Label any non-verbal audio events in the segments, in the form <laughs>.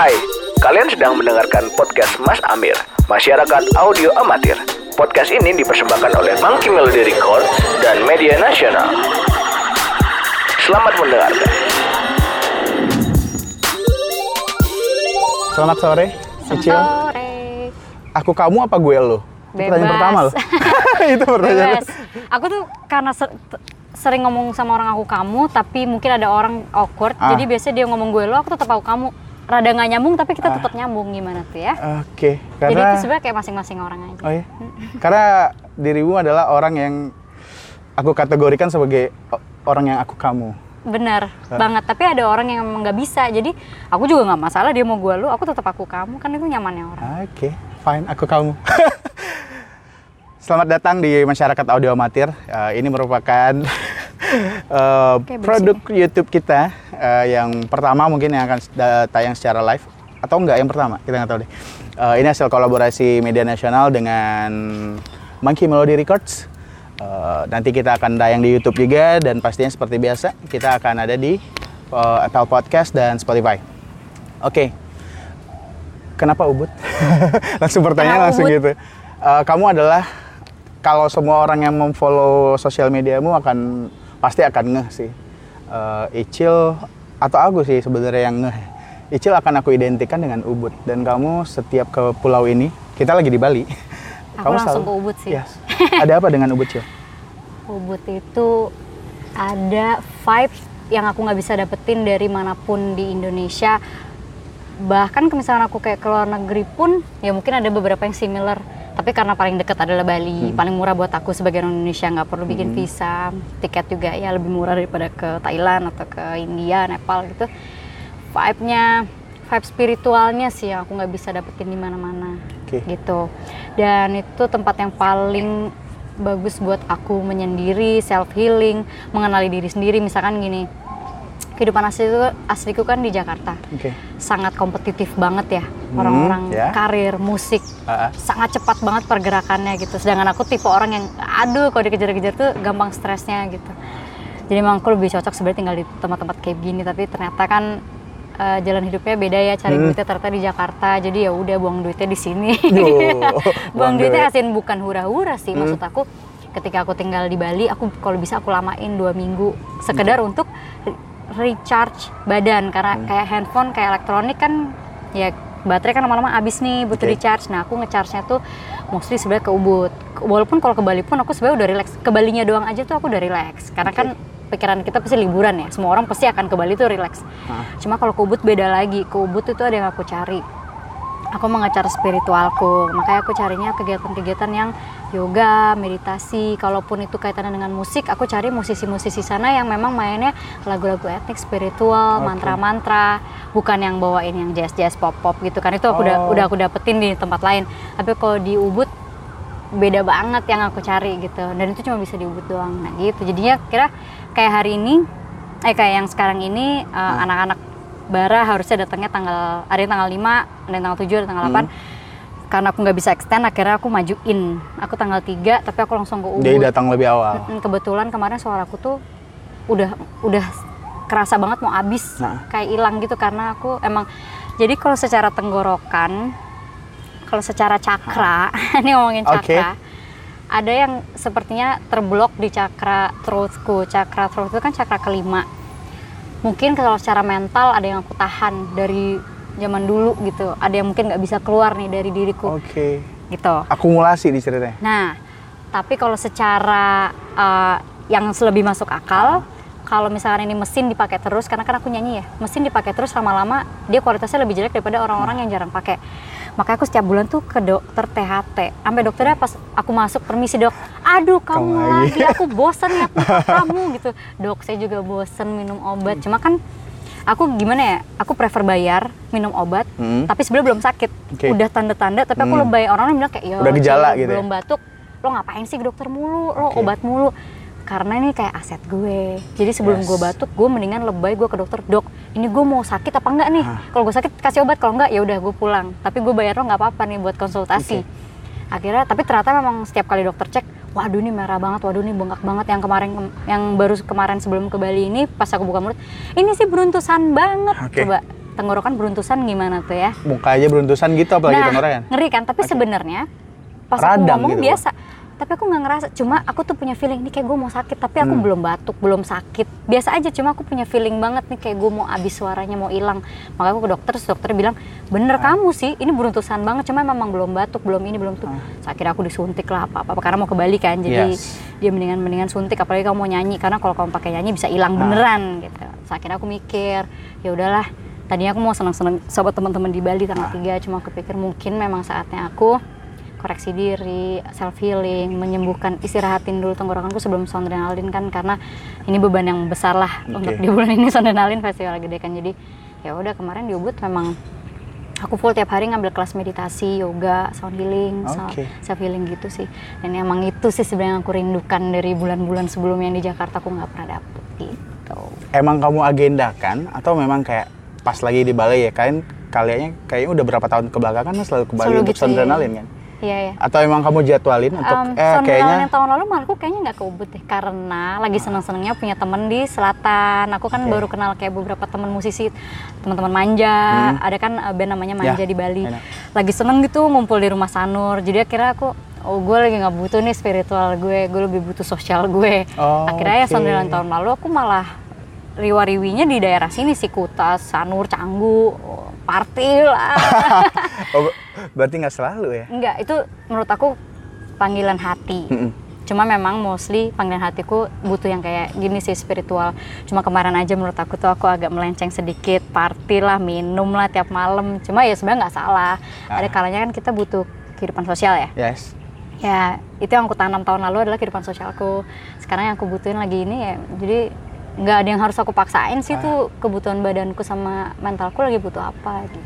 Hai, kalian sedang mendengarkan podcast Mas Amir, Masyarakat Audio Amatir. Podcast ini dipersembahkan oleh Monkey Melody Record dan Media Nasional. Selamat mendengarkan. Selamat sore, Icil. Sore. Aku kamu apa gue lo? Itu Pertanyaan Bebas. pertama loh. <laughs> <laughs> itu pertanyaan. Bebas. Aku tuh karena ser- sering ngomong sama orang aku kamu, tapi mungkin ada orang awkward. Ah. Jadi biasanya dia ngomong gue lo, aku tetap aku kamu. Rada nggak nyambung, tapi kita tetap nyambung gimana tuh ya? Oke, Jadi karena itu sebenarnya kayak masing-masing orang aja. Oh iya. Karena dirimu adalah orang yang aku kategorikan sebagai orang yang aku kamu. Bener Ah. banget. Tapi ada orang yang emang nggak bisa. Jadi aku juga nggak masalah dia mau gue lo, aku tetap aku kamu. Kan itu nyamannya orang. Oke, fine, aku kamu. <laughs> Selamat datang di masyarakat audio amatir. Eh, ini merupakan bersih produk YouTube kita eh, yang pertama mungkin yang akan tayang secara live atau enggak yang pertama kita nggak tahu deh. Eh, ini hasil kolaborasi media nasional dengan Monkey Melody Records. Eh, nanti kita akan tayang di YouTube juga dan pastinya seperti biasa kita akan ada di eh, Apple Podcast dan Spotify. Oke, Kenapa Ubud? <laughs> langsung pertanyaan Kenapa langsung Ubud? gitu. Eh, kamu adalah kalau semua orang yang memfollow sosial mediamu akan pasti akan ngeh sih. Eh, Icil atau aku sih sebenarnya yang ngeh. Icil akan aku identikan dengan Ubud dan kamu setiap ke pulau ini, kita lagi di Bali. Aku langsung ke Ubud sih. Yes. Ada apa dengan Ubud, Cil? Ubud itu ada vibe yang aku nggak bisa dapetin dari mana pun di Indonesia. Bahkan misalnya aku kayak ke luar negeri pun, ya mungkin ada beberapa yang similar. Tapi karena paling dekat adalah Bali, paling murah buat aku sebagai orang Indonesia nggak perlu bikin visa, tiket juga ya lebih murah daripada ke Thailand atau ke India, Nepal gitu. Vibe-nya, vibe spiritualnya sih yang aku nggak bisa dapetin di mana-mana Oke. gitu. Dan itu tempat yang paling bagus buat aku menyendiri, self healing, mengenali diri sendiri. Misalkan gini, kehidupan asli itu asliku kan di Jakarta, Oke. sangat kompetitif banget ya orang-orang ya. karir musik, Ah, ah. sangat cepat banget pergerakannya gitu. Sedangkan aku tipe orang yang aduh kalau dikejar-kejar tuh gampang stresnya gitu. Jadi emang aku lebih cocok sebenarnya tinggal di tempat-tempat kayak gini, tapi ternyata kan eh, jalan hidupnya beda ya, cari Hmm. duitnya ternyata di Jakarta. Jadi ya udah buang duitnya di sini. <laughs> <laughs> Buang duitnya duit. asin bukan hura-hura sih Hmm. maksud aku ketika aku tinggal di Bali aku kalau bisa aku lamain dua minggu sekedar untuk re- recharge badan. Karena Hmm. kayak handphone kayak elektronik kan ya baterai kan lama-lama habis nih butuh Oke. recharge. Nah aku ngecharge-nya tuh mostly sebenarnya ke Ubud. Walaupun kalau ke Bali pun aku sebenarnya udah relax. Ke Balinya doang aja tuh aku udah relax. Karena kan pikiran kita pasti liburan ya. Semua orang pasti akan ke Bali tuh relax. Cuma kalau ke Ubud beda lagi. Ke Ubud itu ada yang aku cari aku mengejar spiritualku makanya aku carinya kegiatan-kegiatan yang yoga meditasi. Kalaupun itu kaitannya dengan musik aku cari musisi-musisi sana yang memang mainnya lagu-lagu etnik spiritual mantra-mantra. Bukan yang bawain yang jazz-jazz pop-pop gitu kan. Itu aku udah Oh. udah aku dapetin di tempat lain. Tapi kalau di Ubud beda banget yang aku cari gitu. Dan itu cuma bisa di Ubud doang. Nah gitu. Jadinya kira kayak hari ini eh kayak yang sekarang ini uh, anak-anak bara harusnya datangnya tanggal ada yang tanggal 5 ada yang tanggal 7 ada yang tanggal 8 karena aku nggak bisa extend akhirnya aku majuin. Aku tanggal 3 tapi aku langsung ke Ubud Jadi datang lebih awal. Kebetulan kemarin suaraku tuh udah udah kerasa banget mau habis. Nah. kayak hilang gitu karena aku emang jadi kalau secara tenggorokan kalau secara cakra <laughs> ini ngomongin cakra ada yang sepertinya terblok di cakra throatku. Cakra throat itu kan cakra kelima mungkin kalau secara mental ada yang aku tahan dari zaman dulu gitu ada yang mungkin nggak bisa keluar nih dari diriku Oke. gitu Akumulasi di ceritanya. Nah, tapi kalau secara uh, yang lebih masuk akal, kalau misalkan ini mesin dipakai terus, karena kan aku nyanyi ya, mesin dipakai terus lama-lama dia kualitasnya lebih jelek daripada orang-orang yang jarang pakai. Makanya aku setiap bulan tuh ke dokter THT. Sampai dokternya pas aku masuk permisi dok, aduh kamu, Kamu lagi." lagi, aku bosan ya <laughs> kamu gitu. Dok saya juga bosan minum obat. Cuma kan aku gimana ya, aku prefer bayar minum obat, Hmm. tapi sebenarnya belum sakit. Oke. Udah tanda-tanda, tapi aku Hmm. lebay orang-orang bilang kayak, ya Udah gejala gitu ya? belum batuk, lo ngapain sih ke dokter mulu, lo Oke. obat mulu. Karena ini kayak aset gue. Jadi sebelum Yes. gue batuk, gue mendingan lebay gue ke dokter, dok, ini gue mau sakit apa enggak nih? Hah. Kalau gue sakit kasih obat, kalau enggak ya udah gue pulang. Tapi gue bayar lo nggak apa-apa nih buat konsultasi. Akhirnya, tapi ternyata memang setiap kali dokter cek, waduh ini merah banget, waduh ini bengkak banget. Yang kemarin, yang baru kemarin sebelum ke Bali ini, pas aku buka mulut, ini sih beruntusan banget. Oke. Coba tenggorokan beruntusan gimana tuh ya Muka aja beruntusan gitu apalagi tenggorokan. ngeri kan tapi sebenarnya pas aku Radang ngomong gitu, biasa tapi aku nggak ngerasa cuma aku tuh punya feeling nih kayak gue mau sakit tapi aku Hmm. belum batuk belum sakit biasa aja cuma aku punya feeling banget nih kayak gue mau abis suaranya mau hilang makanya aku ke dokter terus dokter bilang bener Ah. kamu sih ini beruntusan banget cuma memang belum batuk belum ini belum tuh Terus akhirnya aku disuntik lah apa apa karena mau ke Bali kan jadi Yes. dia mendingan mendingan suntik apalagi kamu mau nyanyi karena kalau kamu pakai nyanyi bisa hilang Ah. beneran gitu Terus akhirnya aku mikir ya udahlah tadinya aku mau seneng-seneng sama teman-teman di Bali tanggal 3 cuma aku pikir mungkin memang saatnya aku koreksi diri, self healing, menyembuhkan, istirahatin dulu tenggorokanku sebelum sondrenalin kan karena ini beban yang besar lah Oke. untuk di bulan ini sondrenalin festival gede kan jadi ya udah kemarin di Ubud memang aku full tiap hari ngambil kelas meditasi, yoga, sound healing, Oke. self healing gitu sih dan emang itu sih sebenarnya aku rindukan dari bulan-bulan sebelumnya di Jakarta aku nggak pernah dapet gitu Emang kamu agendakan atau memang kayak pas lagi di Bali ya kalian kaliannya kayaknya udah berapa tahun kebelakangan kan selalu ke Bali Selalu untuk gitu, sondrenalin kan? Iya ya Atau emang kamu jadwalin untuk Um, eh kayaknya yang tahun lalu malah aku kayaknya nggak ke Ubud deh karena lagi seneng-senengnya punya temen di selatan. Aku kan Oke. baru kenal kayak beberapa teman musisi, teman-teman manja. Ada kan uh, band namanya Manja Hmm. Ya, di Bali. enak. Lagi seneng gitu ngumpul di rumah Sanur. Jadi akhirnya aku oh gue lagi nggak butuh nih spiritual gue, gue lebih butuh sosial gue. Oh, akhirnya ya oke. Sondrenalin tahun lalu aku malah riwa-riwinya di daerah sini sih Kutas, Sanur, Canggu, party lah. <laughs> oh, berarti nggak selalu ya? Enggak, itu menurut aku panggilan hati. Cuma memang mostly panggilan hatiku butuh yang kayak gini sih spiritual. Cuma kemarin aja menurut aku tuh aku agak melenceng sedikit, party lah, minum lah tiap malam. Cuma ya sebenarnya nggak salah. Ada Ah. kalanya kan kita butuh kehidupan sosial ya. Yes. Ya itu yang aku tanam tahun lalu adalah kehidupan sosialku. Sekarang yang aku butuhin lagi ini ya, jadi nggak ada yang harus aku paksain sih Ah. tuh kebutuhan badanku sama mentalku lagi butuh apa gitu.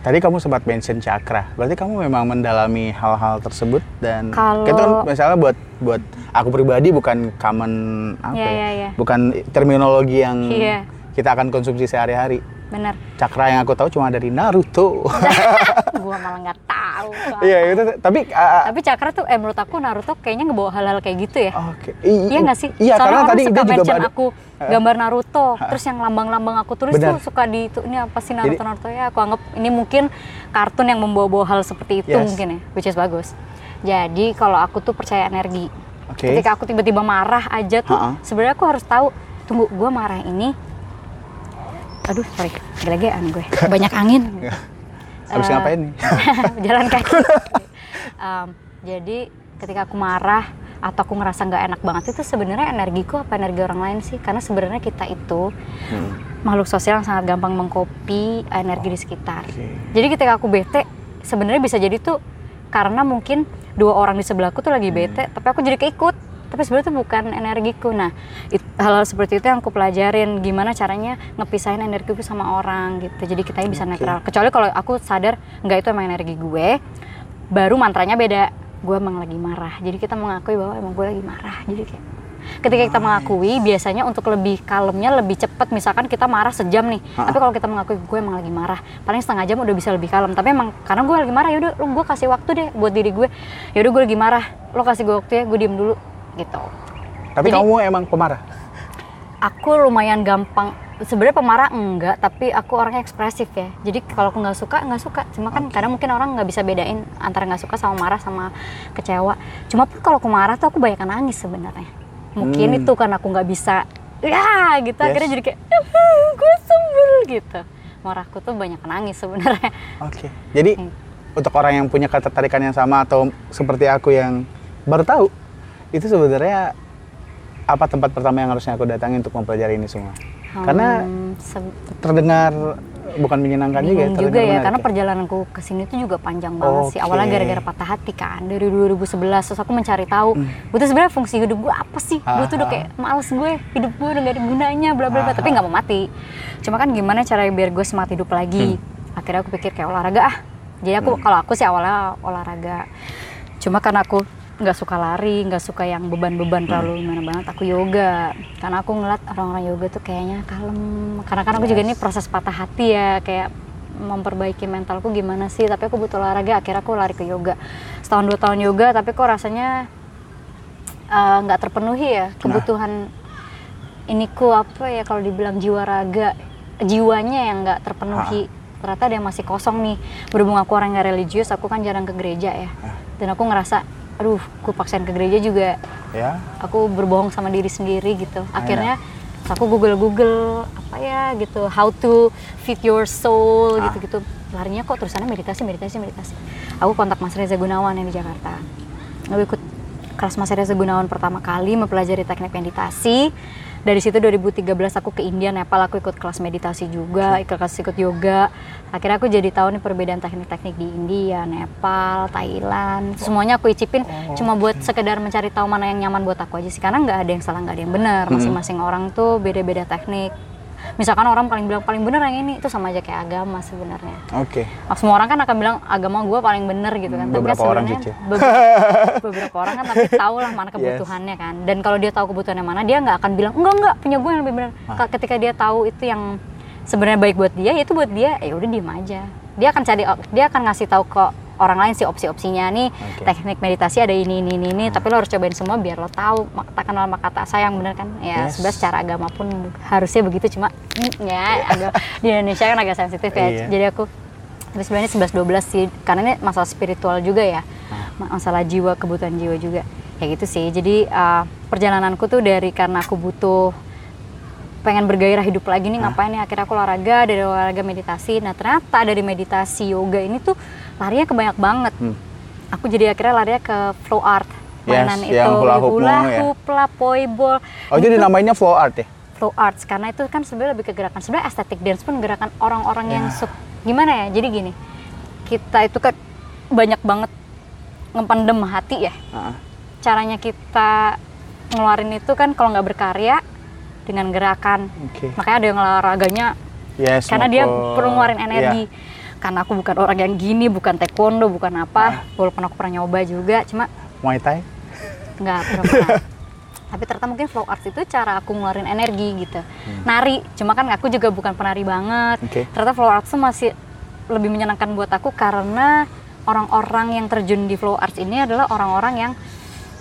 Tadi kamu sempat mention chakra. Berarti kamu memang mendalami hal-hal tersebut dan Kalau- itu kan misalnya buat buat aku pribadi bukan common apa Iya, ya? iya, iya. Bukan terminologi yang Iya. kita akan konsumsi sehari-hari. Bener, Cakra yang aku tahu cuma dari Naruto. <laughs> gua malah nggak tahu. Iya itu tapi uh, Tapi Cakra tuh, eh menurut aku Naruto kayaknya ngebawa hal-hal kayak gitu ya. oke. I- Iya nggak sih? Iya Soalnya karena tadi suka dia juga aku gambar Naruto, terus yang lambang-lambang aku tulis Benar. tuh suka di itu ini apa sih Naruto Jadi- Naruto ya? Aku anggap ini mungkin kartun yang membawa-bawa hal seperti itu Yes. mungkin ya, which is bagus. Jadi kalau aku tuh percaya energi. Oke. Ketika aku tiba-tiba marah aja tuh, Ha-ha. sebenarnya aku harus tahu, tunggu gue marah ini. Aduh, sorry, gelegean gue. Banyak angin. Habis <laughs> Eh, ngapain nih? <laughs> jalan kaki. <laughs> Em, jadi ketika aku marah atau aku ngerasa nggak enak banget itu sebenarnya energiku apa energi orang lain sih? Karena sebenarnya kita itu Hmm. makhluk sosial yang sangat gampang mengcopy energi di sekitar. Oke. Jadi ketika aku bete, sebenarnya bisa jadi tuh karena mungkin dua orang di sebelahku tuh lagi bete, tapi aku jadi keikut. Tapi sebenarnya itu bukan energiku. Nah, it- hal-hal seperti itu yang aku pelajarin. Gimana caranya ngepisahin energiku sama orang gitu. Jadi kita bisa Oke. netral. Kecuali kalau aku sadar nggak itu emang energi gue, baru mantranya beda. Gue emang lagi marah. Jadi kita mengakui bahwa emang gue lagi marah. Jadi kayak ketika kita mengakui biasanya untuk lebih kalemnya lebih cepat misalkan kita marah sejam nih Ha-ha. tapi kalau kita mengakui gue emang lagi marah paling setengah jam udah bisa lebih kalem tapi emang karena gue lagi marah yaudah lu gue kasih waktu deh buat diri gue yaudah gue lagi marah lo kasih gue waktu ya gue diem dulu gitu Tapi Jadi- kamu emang pemarah. aku lumayan gampang sebenarnya pemarah enggak tapi aku orangnya ekspresif ya jadi kalau aku nggak suka nggak suka cuma kan kadang mungkin orang nggak bisa bedain antara nggak suka sama marah sama kecewa cuma pun kalau aku marah tuh aku banyak nangis sebenarnya mungkin Hmm. itu karena aku nggak bisa ya gitu Yes. akhirnya jadi kayak gue sebel gitu marahku tuh banyak nangis sebenarnya Oke. Jadi Hmm. untuk orang yang punya ketertarikan yang sama atau seperti aku yang baru tahu, itu sebenarnya apa tempat pertama yang harusnya aku datangi untuk mempelajari ini semua? Karena Hmm, se- terdengar bukan menyenangkan juga, bingung terdengar juga ya menarik karena perjalananku ke sini tuh juga panjang banget sih Oke. awalnya gara-gara patah hati kan dari 2011 terus aku mencari tahu gue tuh sebenarnya fungsi hidup gue apa sih gue tuh udah Hmm. Aha. kayak males gue hidup gue udah gak ada gunanya bla bla bla tapi Aha. nggak mau mati cuma kan gimana cara biar gue semangat hidup lagi Hmm. akhirnya aku pikir kayak olahraga ah jadi aku kalau aku sih awalnya olahraga cuma karena aku nggak suka lari nggak suka yang beban-beban terlalu gimana banget aku yoga. Karena aku ngeliat orang-orang yoga tuh kayaknya kalem. Karena kan aku juga ini proses patah hati ya kayak memperbaiki mentalku gimana sih? Tapi aku butuh olahraga akhirnya aku lari ke yoga. Setahun dua tahun yoga tapi kok rasanya eh, nggak terpenuhi ya kebutuhan iniku apa ya kalau dibilang jiwa raga jiwanya yang nggak terpenuhi. Ternyata ada yang masih kosong nih. Berhubung aku orang nggak religius aku kan jarang ke gereja ya. Dan aku ngerasa aduh aku paksain ke gereja juga. Ya. aku berbohong sama diri sendiri gitu. Akhirnya aku google google apa ya gitu how to feed your soul Ah. gitu gitu larinya kok terusannya meditasi meditasi meditasi. Aku kontak Mas Reza Gunawan yang di Jakarta. Aku ikut kelas Mas Reza Gunawan pertama kali mempelajari teknik meditasi dari situ 2013 aku ke India Nepal aku ikut kelas meditasi juga ikut kelas ikut yoga. Akhirnya aku jadi tahu nih perbedaan teknik-teknik di India Nepal Thailand semuanya aku icipin cuma buat sekedar mencari tahu mana yang nyaman buat aku aja sih. Karena nggak ada yang salah nggak ada yang benar. Masing-masing orang tuh beda-beda teknik misalkan orang paling bilang paling benar yang ini itu sama aja kayak agama sebenarnya Oke. Nah, semua orang kan akan bilang agama gue paling bener gitu kan. Tapi kan Beberapa orang, sebenarnya Cici. beberapa, <laughs> beberapa orang kan tapi tahu lah mana kebutuhannya kan. Dan kalau dia tahu kebutuhannya mana, dia nggak akan bilang enggak enggak punya gue yang lebih benar. Ah. Ketika dia tahu itu yang sebenarnya baik buat dia, ya itu buat dia, ya udah diem aja. Dia akan cari, dia akan ngasih tahu ke orang lain sih opsi-opsinya. Nih Oke. teknik meditasi ada ini ini ini, ini. tapi lo harus cobain semua biar lo tahu tak kenal maka tak sayang bener kan? Ya Yes. sebenarnya secara agama pun harusnya begitu cuma mm, ya <laughs> agak di Indonesia kan agak sensitif ya. Iya. jadi aku tapi sebenarnya 11 12 sih karena ini masalah spiritual juga ya. Ma- masalah jiwa kebutuhan jiwa juga. Ya gitu sih. Jadi uh, perjalananku tuh dari karena aku butuh pengen bergairah hidup lagi nih ngapain nih? Akhirnya aku olahraga dari olahraga meditasi. Nah ternyata dari meditasi yoga ini tuh larinya ke banyak banget Hmm. aku jadi akhirnya larinya ke flow art Yes, mainan itu yang hula hoop hula mau ya. hoop lah poibol Oh jadi namanya flow art ya? flow arts karena itu kan sebenarnya lebih ke gerakan sebenarnya estetik dance pun gerakan orang-orang yang Ya. suk- gimana ya jadi gini kita itu kan banyak banget ngependem hati ya Ah, caranya kita ngeluarin itu kan kalau nggak berkarya dengan gerakan Oke. makanya ada yang olahraganya Yes. karena dia perlu ngeluarin Iya. energi karena aku bukan orang yang gini bukan taekwondo bukan apa walaupun aku pernah nyoba juga cuma Muay Thai. nggak pernah <laughs> tapi ternyata mungkin flow arts itu cara aku ngeluarin energi gitu nari cuma kan aku juga bukan penari banget Oke. ternyata flow arts masih lebih menyenangkan buat aku karena orang-orang yang terjun di flow arts ini adalah orang-orang yang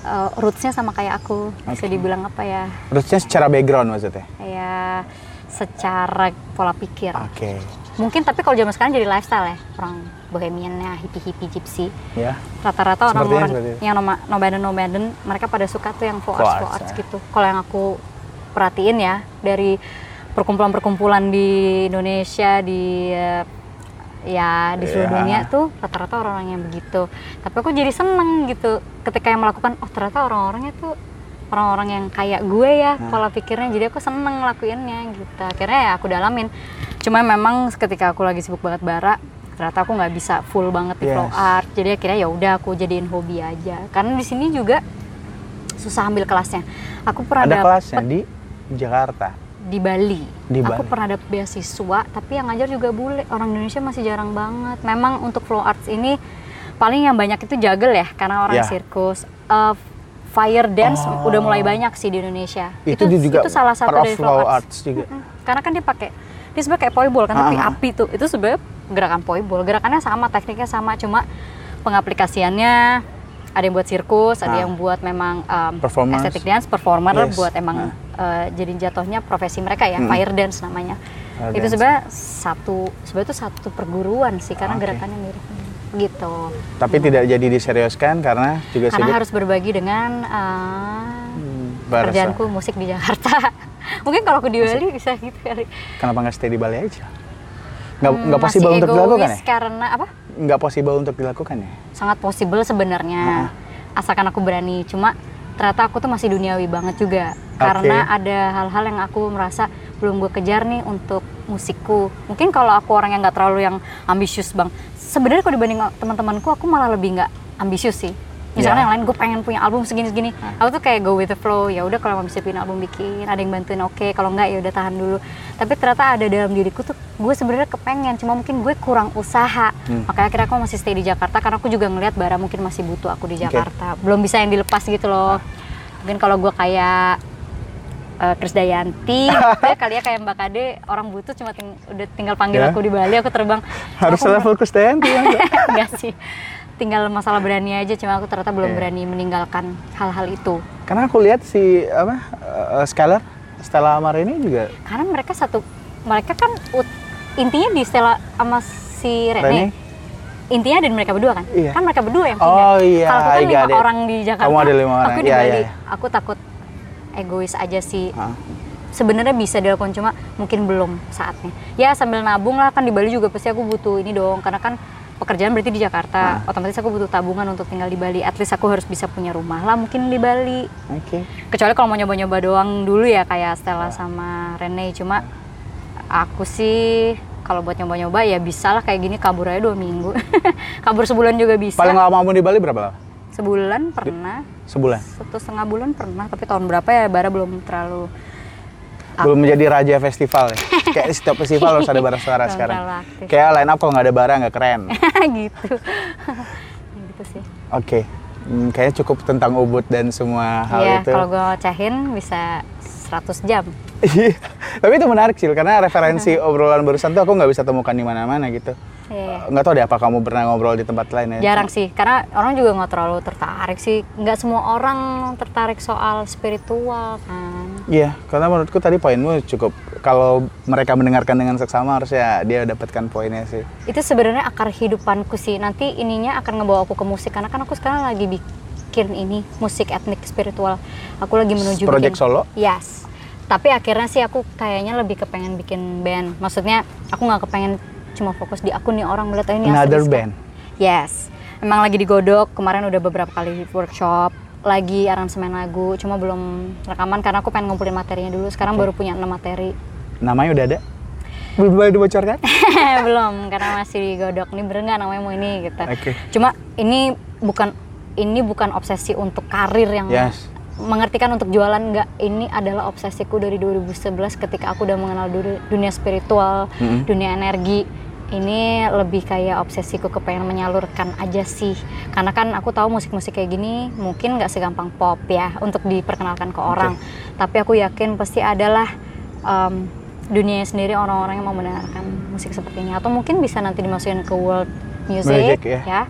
uh, rootsnya sama kayak aku bisa Oke. dibilang apa ya Terusnya secara background maksudnya? kayak secara pola pikir Oke. Mungkin tapi kalau zaman sekarang jadi lifestyle ya orang bohemiannya hippie hippie gypsy Ya. rata-rata orang-orang yang noma- nomaden nomaden mereka pada suka tuh yang Flow arts arts, ya. gitu kalau yang aku perhatiin ya dari perkumpulan-perkumpulan di Indonesia di eh, ya di seluruh Ya. dunia tuh rata-rata orang-orang yang begitu tapi aku jadi seneng gitu ketika yang melakukan oh ternyata orang-orangnya tuh orang-orang yang kayak gue ya Nah. pola pikirnya jadi aku seneng ngelakuinnya gitu akhirnya ya aku dalamin cuma memang ketika aku lagi sibuk banget bara ternyata aku nggak bisa full banget di flow Yes. art jadi akhirnya ya udah aku jadiin hobi aja karena di sini juga susah ambil kelasnya aku pernah Ada kelasnya di Jakarta. di Bali. Di aku Bali. pernah dapet beasiswa, tapi yang ngajar juga bule. Orang Indonesia masih jarang banget. Memang untuk flow arts ini paling yang banyak itu juggle ya, karena orang Ya. sirkus. Eh, fire dance Oh. udah mulai banyak sih di Indonesia. Itu, juga itu salah satu dari flow arts juga. Mm, Karena kan dia pakai dia sebenarnya kayak poibol kan, tapi Ah, ah. api tuh itu sebenarnya gerakan poibol. Gerakannya sama, tekniknya sama, cuma pengaplikasiannya ada yang buat sirkus, ada Ah. yang buat memang um, aesthetic dance, performer Yes. buat emang eh, jadi jatuhnya profesi mereka ya, Mm. fire dance namanya. Fire itu dance. sebenarnya satu sebenarnya itu satu perguruan sih karena Oke. gerakannya mirip gitu. Tapi tidak jadi diseriuskan karena juga Karena sibuk harus berbagi dengan Hmm, barasa. kerjaanku musik di Jakarta. <laughs> Mungkin kalau aku di Bali bisa gitu kali. Kenapa nggak stay di Bali aja? Nggak Hmm, nggak possible untuk dilakukan ya? Karena apa? Nggak possible untuk dilakukan ya? Sangat possible sebenarnya. Asalkan aku berani. Cuma ternyata aku tuh masih duniawi banget juga. Karena ada hal-hal yang aku merasa belum gue kejar nih untuk musikku. Mungkin kalau aku orang yang nggak terlalu yang ambisius bang. Sebenarnya kalau dibanding teman-temanku, aku malah lebih nggak ambisius sih. Misalnya Ya. yang lain gue pengen punya album segini-segini. Aku tuh kayak go with the flow. Ya udah kalau bisa bikin album bikin, ada yang bantuin oke. Kalau nggak ya udah tahan dulu. Tapi ternyata ada dalam diriku tuh gue sebenarnya kepengen. Cuma mungkin gue kurang usaha. Hmm. Makanya akhirnya aku masih stay di Jakarta karena aku juga ngelihat Bara mungkin masih butuh aku di Jakarta. Belum bisa yang dilepas gitu loh. Mungkin kalau gue kayak eh, Krisdayanti, <laughs> ya, kali ya kayak Mbak Kade, orang butuh cuma ting- udah tinggal panggil Ya. aku di Bali, aku terbang. Harus Aku- level Kustayanti ya? nggak? <laughs> Enggak sih. Tinggal masalah berani aja, cuma aku ternyata belum Iya. berani meninggalkan hal-hal itu. Karena aku lihat si apa uh, Skylar Stella Marini juga Karena mereka satu mereka kan intinya di Stella sama si Rene. Rene? Intinya dari mereka berdua kan? Iya. Kan mereka berdua yang pindah. Oh, iya, Kalau aku kan lima it. orang di Jakarta. Kamu ada lima orang, Aku di iya, Bali. iya, iya. Aku takut egois aja sih. Hah. Sebenarnya bisa dilakukan cuma mungkin belum saatnya. Ya sambil nabung lah kan di Bali juga pasti aku butuh ini dong karena kan pekerjaan berarti di Jakarta. Otomatis aku butuh tabungan untuk tinggal di Bali. At least aku harus bisa punya rumah lah mungkin di Bali Oke. kecuali kalau mau nyoba-nyoba doang dulu ya kayak Stella sama Rene cuma aku sih kalau buat nyoba-nyoba ya bisa lah kayak gini kabur aja dua minggu <laughs> kabur sebulan juga bisa Paling lama kamu di Bali berapa lama? sebulan pernah Sebulan. satu setengah bulan pernah tapi tahun berapa ya bara belum terlalu Belum menjadi raja festival ya. <laughs> Kayak di setiap festival harus ada bara suara sekarang. Kayak line up kalau nggak ada bara nggak keren. <laughs> gitu <laughs> gitu sih Oke. Hmm, kayaknya cukup tentang Ubud dan semua hal Iya, itu. kalau gue ocehin bisa 100 jam Iya. Tapi itu menarik sih, karena referensi obrolan barusan tuh aku nggak bisa temukan di mana-mana gitu. Iya. Nggak tahu deh apa kamu pernah ngobrol di tempat lain ya? jarang sih karena orang juga nggak terlalu tertarik sih nggak semua orang tertarik soal spiritual kan Iya, karena menurutku tadi poinmu cukup. Kalau mereka mendengarkan dengan seksama harusnya dia dapatkan poinnya sih. itu sebenarnya akar hidupanku sih nanti ininya akan ngebawa aku ke musik karena kan aku sekarang lagi bikin ini musik etnik spiritual aku lagi menuju Project bikin solo? yes tapi akhirnya sih aku kayaknya lebih kepengen bikin band maksudnya aku nggak kepengen cuma fokus di aku nih orang melihat "Oh, ini Another band. yes emang lagi digodok kemarin udah beberapa kali workshop lagi aransemen lagu cuma belum rekaman karena aku pengen ngumpulin materinya dulu sekarang baru punya 6 materi Namanya udah ada? Belum boleh dibocorkan? <laughs> belum karena masih digodok nih bener nggak namanya mau ini gitu Oke. cuma ini bukan ini bukan obsesi untuk karir yang Yes. mengertikan untuk jualan nggak ini adalah obsesiku dari 2011 ketika aku udah mengenal du- dunia spiritual Mm-mm. dunia energi ini lebih kayak obsesiku kepengen menyalurkan aja sih. Karena kan aku tahu musik-musik kayak gini mungkin nggak segampang pop ya untuk diperkenalkan ke orang. Tapi aku yakin pasti adalah um, dunia sendiri orang-orang yang mau mendengarkan musik seperti ini atau mungkin bisa nanti dimasukin ke world music, Music, ya. ya.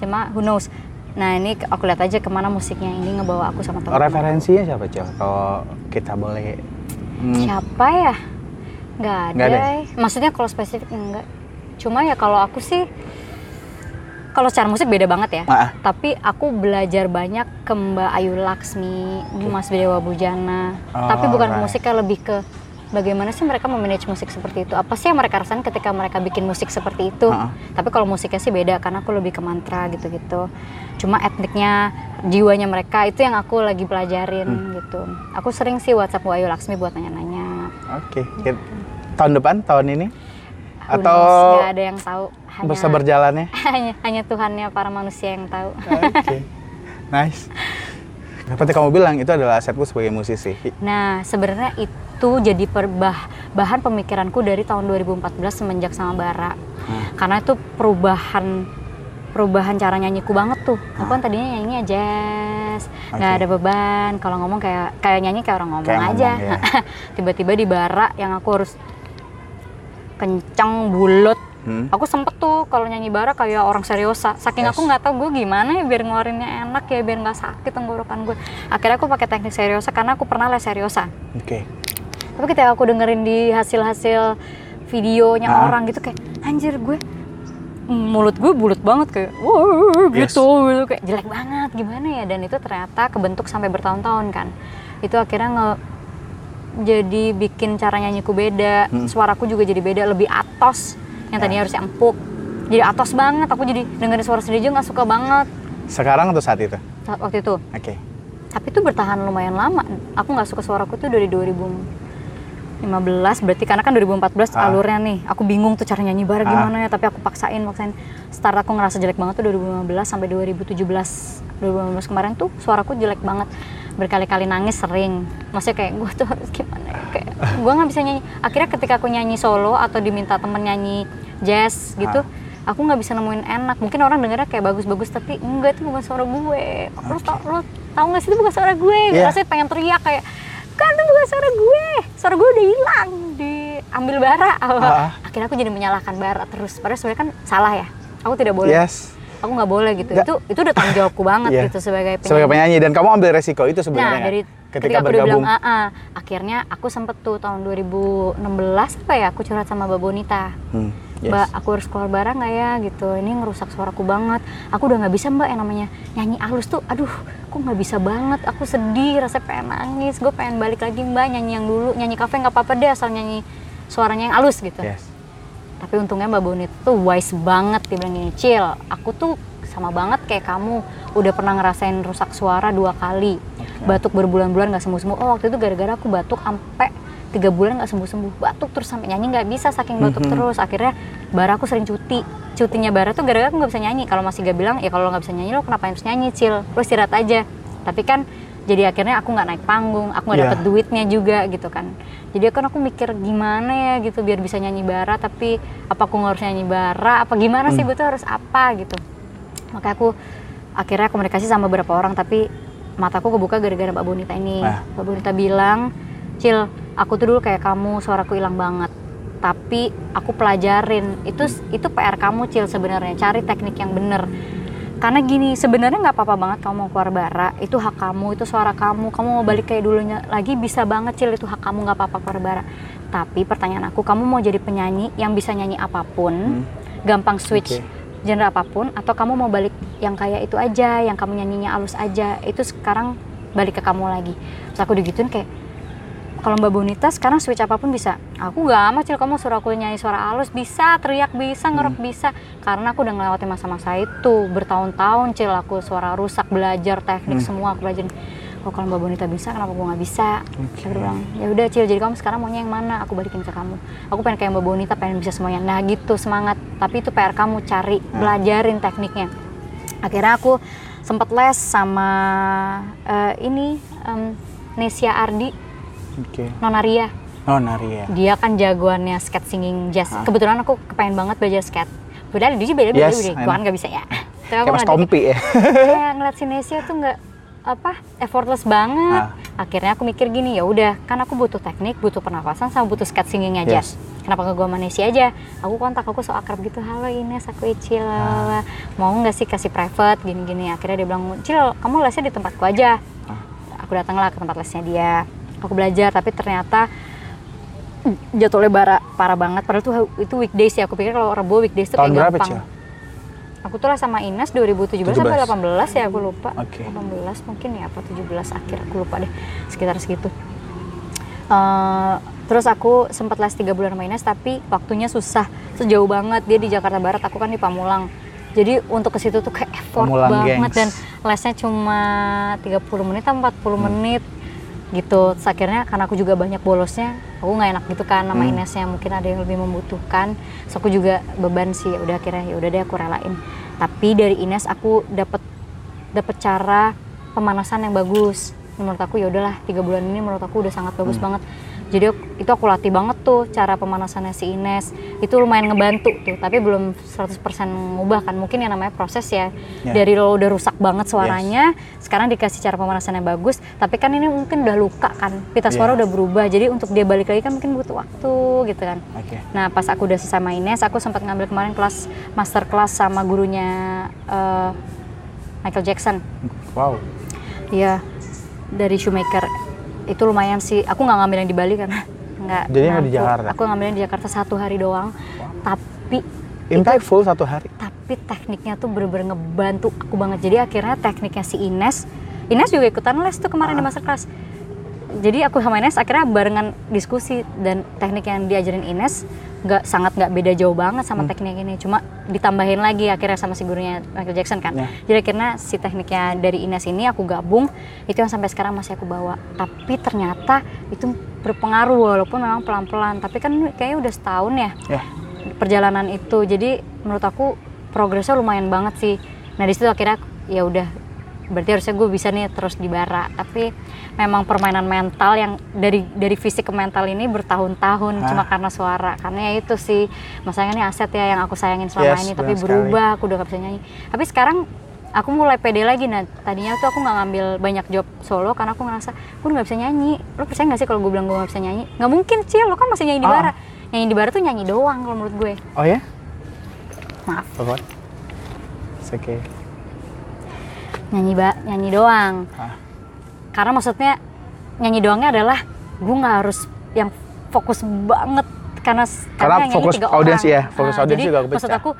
Cuma who knows. Nah ini aku lihat aja ke mana musiknya ini ngebawa aku sama teman Referensinya siapa, Cel? Kalau kita boleh... Hmm, siapa ya? Nggak ada, Nggak ada ya? eh. maksudnya kalau spesifik enggak cuma ya kalau aku sih kalau secara musik beda banget ya. Ah, tapi aku belajar banyak ke Mbak Ayu Laksmi Mas Dewa Bujana tapi bukan Alright. musiknya lebih ke bagaimana sih mereka memanage musik seperti itu. Apa sih yang mereka rasain ketika mereka bikin musik seperti itu? Ah, tapi kalau musiknya sih beda karena aku lebih ke mantra gitu-gitu. Cuma etniknya jiwanya mereka itu yang aku lagi pelajarin Hmm. gitu. Aku sering sih WhatsApp Mbak Ayu Laksmi buat nanya-nanya. Oke. Kit- Tahun depan, tahun ini? Atau nggak ada yang tahu hanya bisa berjalannya? <laughs> hanya hanya Tuhannya para manusia yang tahu Oke. Nice. Seperti kamu bilang, itu adalah asetku sebagai musisi. nah sebenarnya itu jadi perbah bahan pemikiranku dari tahun 2014 semenjak sama Bara karena itu perubahan perubahan cara nyanyiku banget tuh aku kan tadinya nyanyinya jazz nggak Oke. ada beban kalau ngomong kayak kayak nyanyi kayak orang ngomong Kayak aja ngomong, ya. <laughs> tiba-tiba di Bara yang aku harus kencang bulat Hmm. aku sempet tuh kalau nyanyi bara kayak orang seriosa saking Yes. aku nggak tahu gue gimana ya biar ngeluarinnya enak ya biar nggak sakit tenggorokan gue akhirnya aku pakai teknik seriosa karena aku pernah les seriosa Oke. tapi ketika aku dengerin di hasil-hasil videonya Ah. orang gitu kayak anjir gue mulut gue bulat banget kayak wow Yes. gitu gitu kayak jelek banget gimana ya dan itu ternyata kebentuk sampai bertahun-tahun kan itu akhirnya nge jadi bikin cara nyanyiku beda Hmm. suaraku juga jadi beda lebih atos. Yang tadinya harus empuk jadi atos banget. Aku jadi dengerin suara sendiri juga nggak suka banget. Sekarang atau saat itu? saat waktu itu. Oke. tapi itu bertahan lumayan lama. Aku nggak suka suaraku tuh dari 2015 berarti karena kan 2014 Ah. alurnya nih. Aku bingung tuh cara nyanyi bara Ah. gimana ya tapi aku paksain paksain start aku ngerasa jelek banget tuh 2015 sampai 2017 2015 kemarin tuh suaraku jelek banget berkali-kali nangis sering. Maksudnya kayak gue tuh harus gimana ya? Kayak gue nggak bisa nyanyi. Akhirnya ketika aku nyanyi solo atau diminta temen nyanyi jazz gitu aku nggak bisa nemuin enak. Mungkin orang dengarnya kayak bagus-bagus tapi enggak itu bukan suara gue. Lo tau lo tau nggak sih itu bukan suara gue? Gue Iya. rasanya pengen teriak kayak kan itu bukan suara gue. Suara gue udah hilang diambil bara. Ah. akhirnya aku jadi menyalahkan bara terus. Padahal sebenarnya kan salah ya. Aku tidak boleh Yes. Aku nggak boleh gitu Nggak. itu itu udah tanggung jawabku <laughs> banget Iya. gitu sebagai penyanyi. Sebagai penyanyi dan kamu ambil resiko itu sebenarnya. Nah, dari Ketika aku udah bilang bergabung. "Ah, ah." akhirnya aku sempet tuh tahun 2016 apa ya aku curhat sama Mbak Bonita Hmm, yes. Mbak, aku harus keluar barang nggak ya gitu? Ini ngerusak suaraku banget. Aku udah nggak bisa Mbak yang namanya nyanyi halus tuh. Aduh, kok nggak bisa banget. Aku sedih, rasa pengen nangis. Gue pengen balik lagi Mbak nyanyi yang dulu. Nyanyi kafe nggak apa-apa deh asal nyanyi suaranya yang halus gitu. Yes. Tapi untungnya Mbak Bonit tuh wise banget dia bilang gini, Cil, aku tuh sama banget kayak kamu. Udah pernah ngerasain rusak suara dua kali. Batuk berbulan-bulan nggak sembuh-sembuh. Oh waktu itu gara-gara aku batuk sampai tiga bulan nggak sembuh-sembuh. Batuk terus sampai nyanyi nggak bisa saking batuk Mhm. terus. Akhirnya bara aku sering cuti. Cutinya bara tuh gara-gara aku nggak bisa nyanyi. Kalau masih gak bilang ya kalau nggak bisa nyanyi lo kenapa harus nyanyi Cil? Lo istirahat aja. Tapi kan jadi akhirnya aku nggak naik panggung aku nggak Iya. dapet duitnya juga gitu kan. Jadi kan aku mikir gimana ya gitu biar bisa nyanyi bara tapi apa aku nggak harus nyanyi bara? Apa gimana sih Hmm. gue tuh harus apa? Gitu. Makanya aku akhirnya komunikasi sama beberapa orang tapi mataku kebuka gara-gara Mbak Bonita ini. Ah. Mbak Bonita bilang Cil aku tuh dulu kayak kamu suaraku hilang banget. Tapi aku pelajarin. Itu itu PR kamu Cil sebenarnya. Cari teknik yang bener karena gini sebenarnya nggak apa-apa banget kamu mau keluar bara. Itu hak kamu itu suara kamu. Kamu mau balik kayak dulunya lagi bisa banget cil. Itu hak kamu nggak apa-apa keluar bara. Tapi pertanyaan aku kamu mau jadi penyanyi yang bisa nyanyi apa pun gampang switch Oke. genre apa pun atau kamu mau balik yang kayak itu aja yang kamu nyanyinya halus aja itu sekarang balik ke kamu lagi. Terus aku digituin kayak kalau Mbak Bonita sekarang switch apa pun bisa. Aku gak amat cil kamu suruh aku nyanyi suara halus bisa, teriak bisa, ngerok bisa. Karena aku udah ngelewatin masa-masa itu bertahun-tahun cil aku suara rusak belajar teknik semua aku belajar. Oh kalau Mbak Bonita bisa, kenapa gue nggak bisa? Oke. Aku bilang ya udah cil jadi kamu sekarang maunya yang mana? Aku balikin ke kamu. Aku pengen kayak Mbak Bonita, pengen bisa semuanya. Nah gitu semangat. Tapi itu PR kamu cari, belajarin tekniknya. Akhirnya aku sempat les sama eh, ini em, Nesia Ardi Oke. Nonaria. Oh, Naria. Dia kan jagoannya skate singing jazz. Ah. Kebetulan aku kepengen banget belajar skate. Beda dia beda beda Yes, beda. I Gua kan nggak bisa ya. <laughs> Tapi aku Kayak Mas Tompi ya. <laughs> kayak ngeliat si Nesia tuh nggak apa effortless banget. Ah. Akhirnya aku mikir gini ya udah kan aku butuh teknik, butuh pernapasan sama butuh skate singingnya Yes. jazz. Kenapa nggak gua sama Nesia aja? Aku kontak aku so akrab gitu. Halo Ines, aku Icil. Ah. Mau nggak sih kasih private gini-gini? Akhirnya dia bilang, Cil, kamu lesnya di tempatku aja. Ah. Aku datanglah ke tempat lesnya dia. Aku belajar, tapi ternyata jatuhnya bara parah banget. Padahal tuh itu weekdays ya. Aku pikir kalau rebo weekdays tuh Tahun kayak berapa, gampang. Aku tuh lah sama Ines 2017 sampai 18 ya aku lupa. Oke. 18 mungkin ya apa 17 akhir aku lupa deh. Sekitar segitu. Eh, terus aku sempat les tiga bulan sama Ines tapi waktunya susah. Sejauh banget dia di Jakarta Barat aku kan di Pamulang. Jadi untuk ke situ tuh kayak effort Pamulang, banget. gengs. dan lesnya cuma 30 menit atau 40 Hmm. menit gitu. Terus akhirnya karena aku juga banyak bolosnya aku nggak enak gitu kan sama Hmm. Inesnya mungkin ada yang lebih membutuhkan. Terus aku juga beban sih ya udah akhirnya ya udah deh aku relain. Tapi dari Ines aku dapat dapat cara pemanasan yang bagus. Menurut aku ya udahlah tiga bulan ini menurut aku udah sangat bagus banget jadi itu aku latih banget tuh cara pemanasannya si Ines itu lumayan ngebantu tuh tapi belum 100% ngubah kan mungkin yang namanya proses ya Ya. dari lo udah rusak banget suaranya sekarang dikasih cara pemanasan yang bagus tapi kan ini mungkin udah luka kan pita suara Ya. udah berubah jadi untuk dia balik lagi kan mungkin butuh waktu gitu kan Oke. Nah pas aku udah selesai sama Ines, aku sempat ngambil kemarin kelas master kelas sama gurunya eh, Michael Jackson. Wow. Iya dari shoemaker itu lumayan sih. Aku nggak ngambil yang di Bali karena nggak. Jadi nggak di. Jakarta? Aku ngambil yang di Jakarta satu hari doang. Tapi Impactful satu hari. tapi tekniknya tuh bener-bener ngebantu aku banget. Jadi akhirnya tekniknya si Ines, Ines juga ikutan les tuh kemarin di Ah. master kelas. Jadi aku sama Ines akhirnya barengan diskusi dan teknik yang diajarin Ines nggak sangat nggak beda jauh banget sama Hmm. teknik ini. Cuma ditambahin lagi akhirnya sama si gurunya Michael Jackson kan. Ya. Jadi akhirnya si tekniknya dari Ines ini aku gabung itu yang sampai sekarang masih aku bawa. Tapi ternyata itu berpengaruh walaupun memang pelan-pelan. Tapi kan kayaknya udah setahun ya Ya. perjalanan itu jadi menurut aku progresnya lumayan banget sih nah di situ akhirnya ya udah berarti harusnya gue bisa nih terus di bara. Tapi memang permainan mental yang dari dari fisik ke mental ini bertahun-tahun Ah. cuma karena suara. Karena ya itu sih. Masanya ini aset ya yang aku sayangin selama Yes, ini tapi berubah aku udah gak bisa nyanyi. Tapi sekarang aku mulai pede lagi. Nah tadinya tuh aku nggak ngambil banyak job solo karena aku ngerasa gue nggak bisa nyanyi. Lo percaya nggak sih kalau gue bilang gue nggak bisa nyanyi? Nggak mungkin sih lo kan masih nyanyi di Ah. bara. Nyanyi di bara tuh nyanyi doang kalau menurut gue. Oh ya? maaf? It's okay. Nyanyi ba nyanyi doang. Ah. karena maksudnya nyanyi doangnya adalah gue nggak harus yang fokus banget karena Karena yang nyanyi fokus audiens ya, fokus Ah, audiens juga maksud aku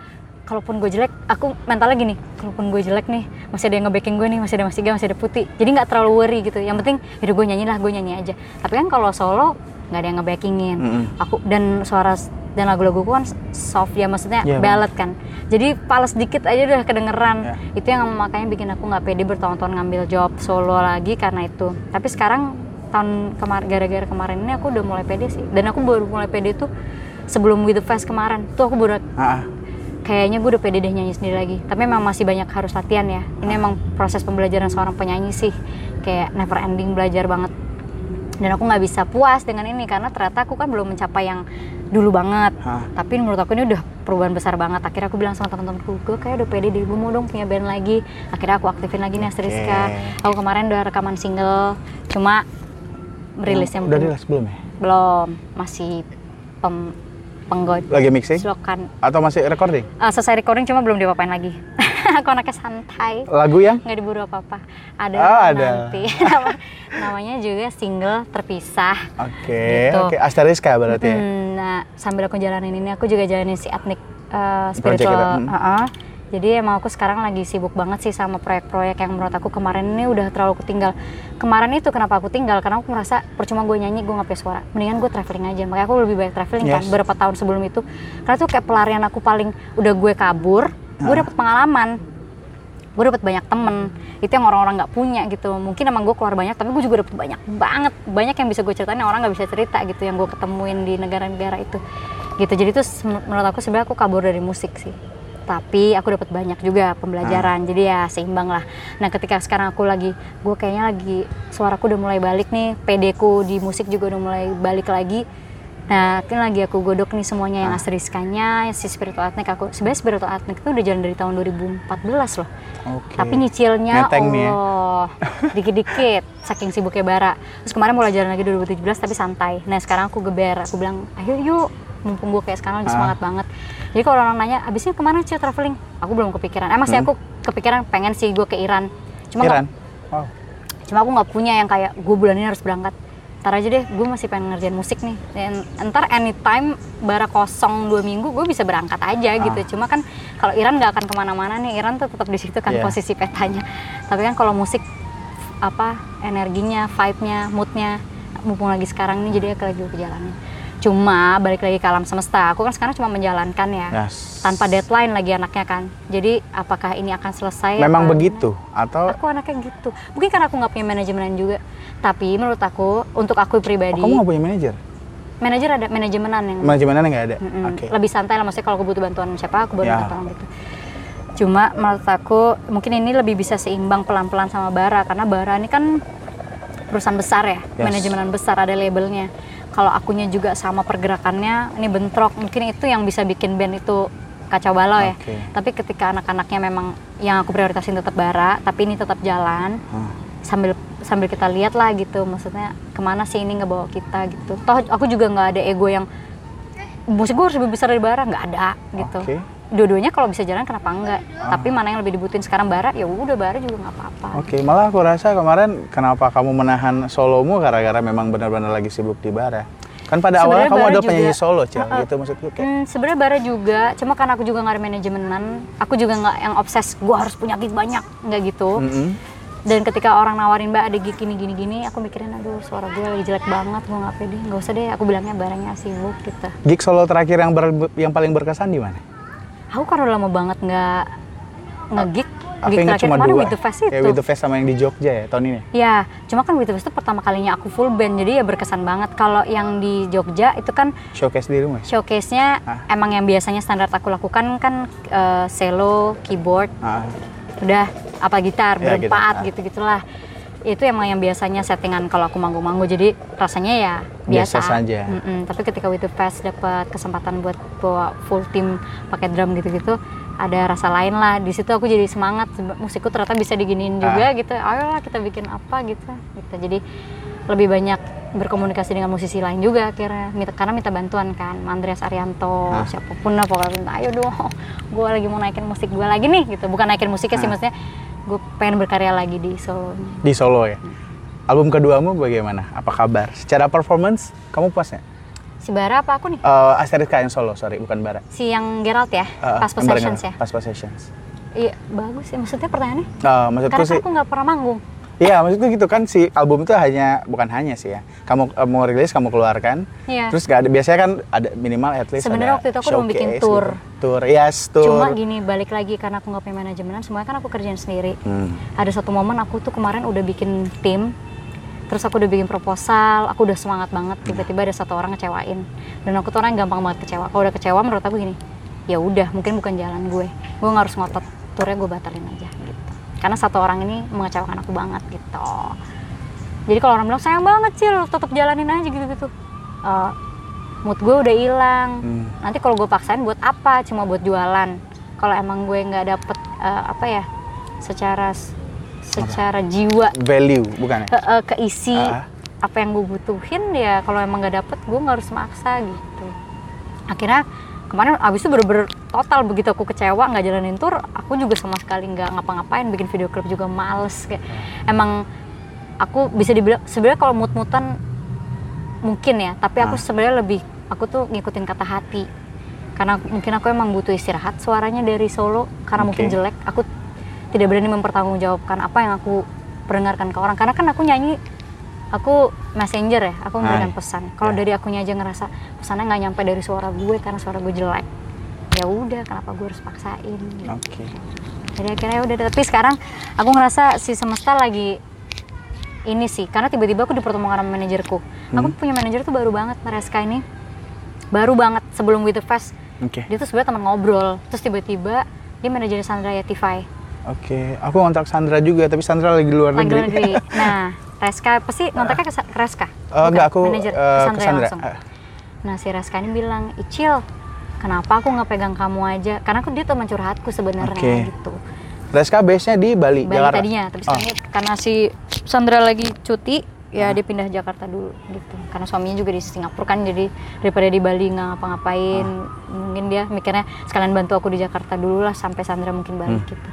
kalaupun gue jelek aku mentalnya gini kalaupun gue jelek nih masih ada yang nge-backing gue nih masih ada Mas Iga masih ada Putih. Jadi nggak terlalu worry gitu. Yang penting yaudah gue nyanyi lah gue nyanyi aja. Tapi kan kalau solo nggak ada yang nge-backingin. Mm-mm. aku dan suara dan lagu-lagu gue kan soft ya maksudnya Iya, ballad kan. Jadi pales dikit aja udah kedengeran. Ya. itu yang makanya bikin aku nggak pede bertahun-tahun ngambil job solo lagi karena itu. Tapi sekarang tahun kemarin gara-gara kemarin ini aku udah mulai pede sih. Dan aku baru mulai pede tuh sebelum with the fest kemarin. Tuh aku baru Ah, ah. kayaknya gue udah pede deh nyanyi sendiri lagi. Tapi memang masih banyak harus latihan ya. Ini emang proses pembelajaran seorang penyanyi sih. Kayak never ending belajar banget. Dan aku nggak bisa puas dengan ini karena ternyata aku kan belum mencapai yang dulu banget Hah. tapi menurut aku ini udah perubahan besar banget akhirnya aku bilang sama teman-temanku gue kayak udah pede deh gue mau dong punya band lagi akhirnya aku aktifin lagi nih Asteriska Oke. aku kemarin udah rekaman single cuma rilisnya Udah rilis belum ya? belum masih pem penggod Lagi mixing? selokan Atau masih recording? Uh, selesai recording cuma belum diapa-apain lagi. <laughs> <laughs> aku anaknya santai, Lagu yang? nggak diburu apa-apa. Ada Ah, ada. nanti. <laughs> Nama- namanya juga single terpisah. Oke, Gitu. oke. Asteriska berarti ya? Hmm, nah, sambil aku jalanin ini, aku juga jalanin si etnik uh, spiritual. hmm. Uh-uh. Jadi emang aku sekarang lagi sibuk banget sih sama proyek-proyek yang menurut aku kemarin ini udah terlalu ketinggal. Kemarin itu kenapa aku tinggal? Karena aku merasa percuma gue nyanyi, gue nggak punya suara. Mendingan gue traveling aja. Makanya aku lebih banyak traveling kan Yes. beberapa tahun sebelum itu. Karena tuh kayak pelarian aku paling udah gue kabur, gue dapet pengalaman. Gue dapet banyak temen. Itu yang orang-orang nggak punya gitu. Mungkin emang gue keluar banyak tapi gue juga dapet banyak banget. Banyak yang bisa gue ceritain yang orang nggak bisa cerita gitu yang gue ketemuin di negara-negara itu. Gitu. Jadi itu menurut aku sebenarnya aku kabur dari musik sih. Tapi aku dapat banyak juga pembelajaran. Jadi ya seimbang lah. Nah ketika sekarang aku lagi gue kayaknya lagi suaraku udah mulai balik nih. PD-ku di musik juga udah mulai balik lagi Nah, kan lagi aku godok nih semuanya yang asteriskanya, si spiritual ethnic aku. Sebenarnya spiritual ethnic itu udah jalan dari tahun 2014 loh. Oke. Tapi nyicilnya Ngeteng ya. Allah, dikit-dikit saking sibuknya bara. Terus kemarin mulai jalan lagi 2017 tapi santai. Nah, sekarang aku geber, aku bilang, "Ayo yuk." Mumpung gue kayak sekarang lagi Ah. semangat banget. Jadi kalau orang nanya, "Abisnya ke mana sih traveling?" Aku belum kepikiran. Emang sih Hmm. aku kepikiran pengen sih gue ke Iran. Cuma Iran? Wow. cuma aku nggak punya yang kayak gue bulan ini harus berangkat ntar aja deh gue masih pengen ngerjain musik nih. Dan ntar anytime bara kosong dua minggu gue bisa berangkat aja Ah. gitu. Cuma kan kalau Iran nggak akan ke mana-mana nih. Iran tuh tetap di situ kan Iya. posisi petanya. Tapi kan kalau musik apa energinya vibe-nya moodnya mumpung lagi sekarang nih jadi aku lagi perjalanan cuma balik lagi ke alam semesta aku kan sekarang cuma menjalankan ya Yes. tanpa deadline lagi anaknya kan jadi apakah ini akan selesai Memang apa- begitu atau aku anaknya gitu mungkin karena aku nggak punya manajemen juga tapi menurut aku untuk aku oh, pribadi kamu nggak punya manajer? manajer ada manajemenan yang Manajemennya nggak ada? Mm-mm. Oke. lebih santai lah maksudnya kalau aku butuh bantuan siapa aku baru Ya. minta tolong gitu cuma menurut aku mungkin ini lebih bisa seimbang pelan-pelan sama Bara karena Bara ini kan perusahaan besar ya Yes. manajemen besar ada labelnya kalau akunya juga sama pergerakannya ini bentrok mungkin itu yang bisa bikin band itu kacau balau ya Oke. tapi ketika anak-anaknya memang yang aku prioritasin tetap Bara tapi ini tetap jalan Hah. sambil sambil kita lihat lah gitu maksudnya ke mana sih ini ngebawa kita gitu toh aku juga nggak ada ego yang musik gue harus lebih besar dari bara nggak ada gitu Oke. Dua-duanya kalau bisa jalan kenapa enggak tapi mana yang lebih dibutuhin sekarang bara ya udah bara juga nggak apa-apa Oke, malah aku rasa kemarin kenapa kamu menahan solomu gara-gara memang benar-benar lagi sibuk di bar ya? Kan pada awalnya Sebenarnya kamu Bara adalah penyanyi solo, Cel, Heeh. gitu maksudku kayak. Hmm, sebenarnya bara juga cuma karena aku juga nggak ada manajemenan aku juga nggak yang obses gue harus punya gig banyak nggak gitu Mm-mm. dan ketika orang nawarin mbak ada gig gini gini gini aku mikirin aduh suara gue lagi jelek banget gue nggak pede nggak usah deh aku bilangnya barangnya sibuk gitu Gig solo terakhir yang ber- yang paling berkesan di mana? Aku kan udah lama banget nggak nge-gig Aku gig terakhir cuma kemarin dua. with the fest itu Ya, with the fest sama yang di Jogja ya tahun ini. Ya, cuma kan with the fest itu pertama kalinya aku full band jadi ya berkesan banget kalau yang di Jogja itu kan Showcase di rumah. showcase-nya Ah. emang yang biasanya standar aku lakukan kan eh, cello, keyboard, Ah, udah apa gitar Ya, berempat gitu gitulah itu emang yang biasanya settingan kalau aku manggung-manggung jadi rasanya ya biasa, Biasa saja. Mm-mm. tapi ketika with the fest dapat kesempatan buat bawa full tim pakai drum gitu-gitu ada rasa lain lah di situ aku jadi semangat musikku ternyata bisa diginiin juga Ah. gitu ayolah kita bikin apa gitu gitu jadi lebih banyak berkomunikasi dengan musisi lain juga akhirnya minta, karena minta bantuan kan Andreas Arianto Ah. siapa pun lah pokoknya minta ayo dong <laughs> gue lagi mau naikin musik gue lagi nih gitu bukan naikin musiknya sih Ah. maksudnya gue pengen berkarya lagi di solonya di Solo ya. album keduamu bagaimana? Apa kabar? Secara performance, kamu puas nggak? Si Bara apa aku nih? Uh, Asteriska yang solo, sorry, bukan Bara. Si yang Geralt ya? Uh, Pas Possessions ya? Pas Possessions. Iya, bagus sih. Maksudnya pertanyaannya? Uh, maksudku Karena kan sih, aku nggak pernah manggung. Iya, maksudku gitu kan si album itu hanya bukan hanya sih ya. Kamu uh, mau rilis kamu keluarkan. Iya. Terus gak ada biasanya kan ada minimal at least Sebenarnya waktu itu aku udah mau bikin tour. gitu. Tour, yes, tour. Cuma gini, balik lagi karena aku nggak punya manajemenan, semuanya kan aku kerjain sendiri. Hmm. Ada satu momen aku tuh kemarin udah bikin tim, terus aku udah bikin proposal, aku udah semangat banget. Tiba-tiba ada satu orang ngecewain, dan aku tuh orang yang gampang banget kecewa. Kalau udah kecewa, menurut aku gini, ya udah, mungkin bukan jalan gue. Gue nggak harus ngotot, turnya gue batalin aja. Karena satu orang ini mengecewakan aku banget gitu. Jadi kalau orang bilang sayang banget sih, tetap jalanin aja gitu-gitu. Eh, mood gue udah hilang. Hmm. Nanti kalau gue paksain buat apa? Cuma buat jualan. Kalau emang gue nggak dapet eh, apa ya, secara secara jiwa Value, bukan ya? ke, eh, keisi Ah. apa yang gue butuhin ya kalau emang nggak dapet gue nggak harus maksa gitu akhirnya kemarin abis itu bener-bener total begitu aku kecewa nggak jalanin tour aku juga sama sekali nggak ngapa-ngapain bikin video klip juga males kayak emang aku bisa dibilang sebenarnya kalau mut-mutan mungkin ya tapi aku Ah. sebenarnya lebih aku tuh ngikutin kata hati karena mungkin aku emang butuh istirahat suaranya dari solo karena mungkin Oke. jelek aku tidak berani mempertanggungjawabkan apa yang aku perdengarkan ke orang karena kan aku nyanyi aku messenger ya aku memberikan pesan kalau Ya. dari akunya aja ngerasa pesannya nggak nyampe dari suara gue karena suara gue jelek ya udah kenapa gue harus paksain gitu. Oke. jadi akhirnya udah tapi sekarang aku ngerasa si semesta lagi ini sih karena tiba-tiba aku dipertemukan sama manajerku aku Hmm. punya manajer tuh baru banget Reska ini baru banget sebelum with the fest Oke. dia tuh sebenarnya teman ngobrol terus tiba-tiba dia manajer Sandra Yatify Oke, aku kontak Sandra juga, tapi Sandra lagi di luar lagi negeri. luar negeri <laughs> nah Reska pasti ngontaknya ke, Reska? Oh, enggak, aku manajer eh, ke ke Sandra, Sandra. langsung. Ah, nah si Reska ini bilang Icil kenapa aku nggak pegang kamu aja? Karena aku dia teman curhatku sebenarnya Oke. gitu. Reska base-nya di Bali, Bali Jakarta. tadinya tapi Oh, sekarang karena si Sandra lagi cuti ya dia pindah Jakarta dulu gitu. Karena suaminya juga di Singapura kan jadi daripada di Bali nggak ngapa-ngapain mungkin dia mikirnya sekalian bantu aku di Jakarta dulu lah sampai Sandra mungkin balik gitu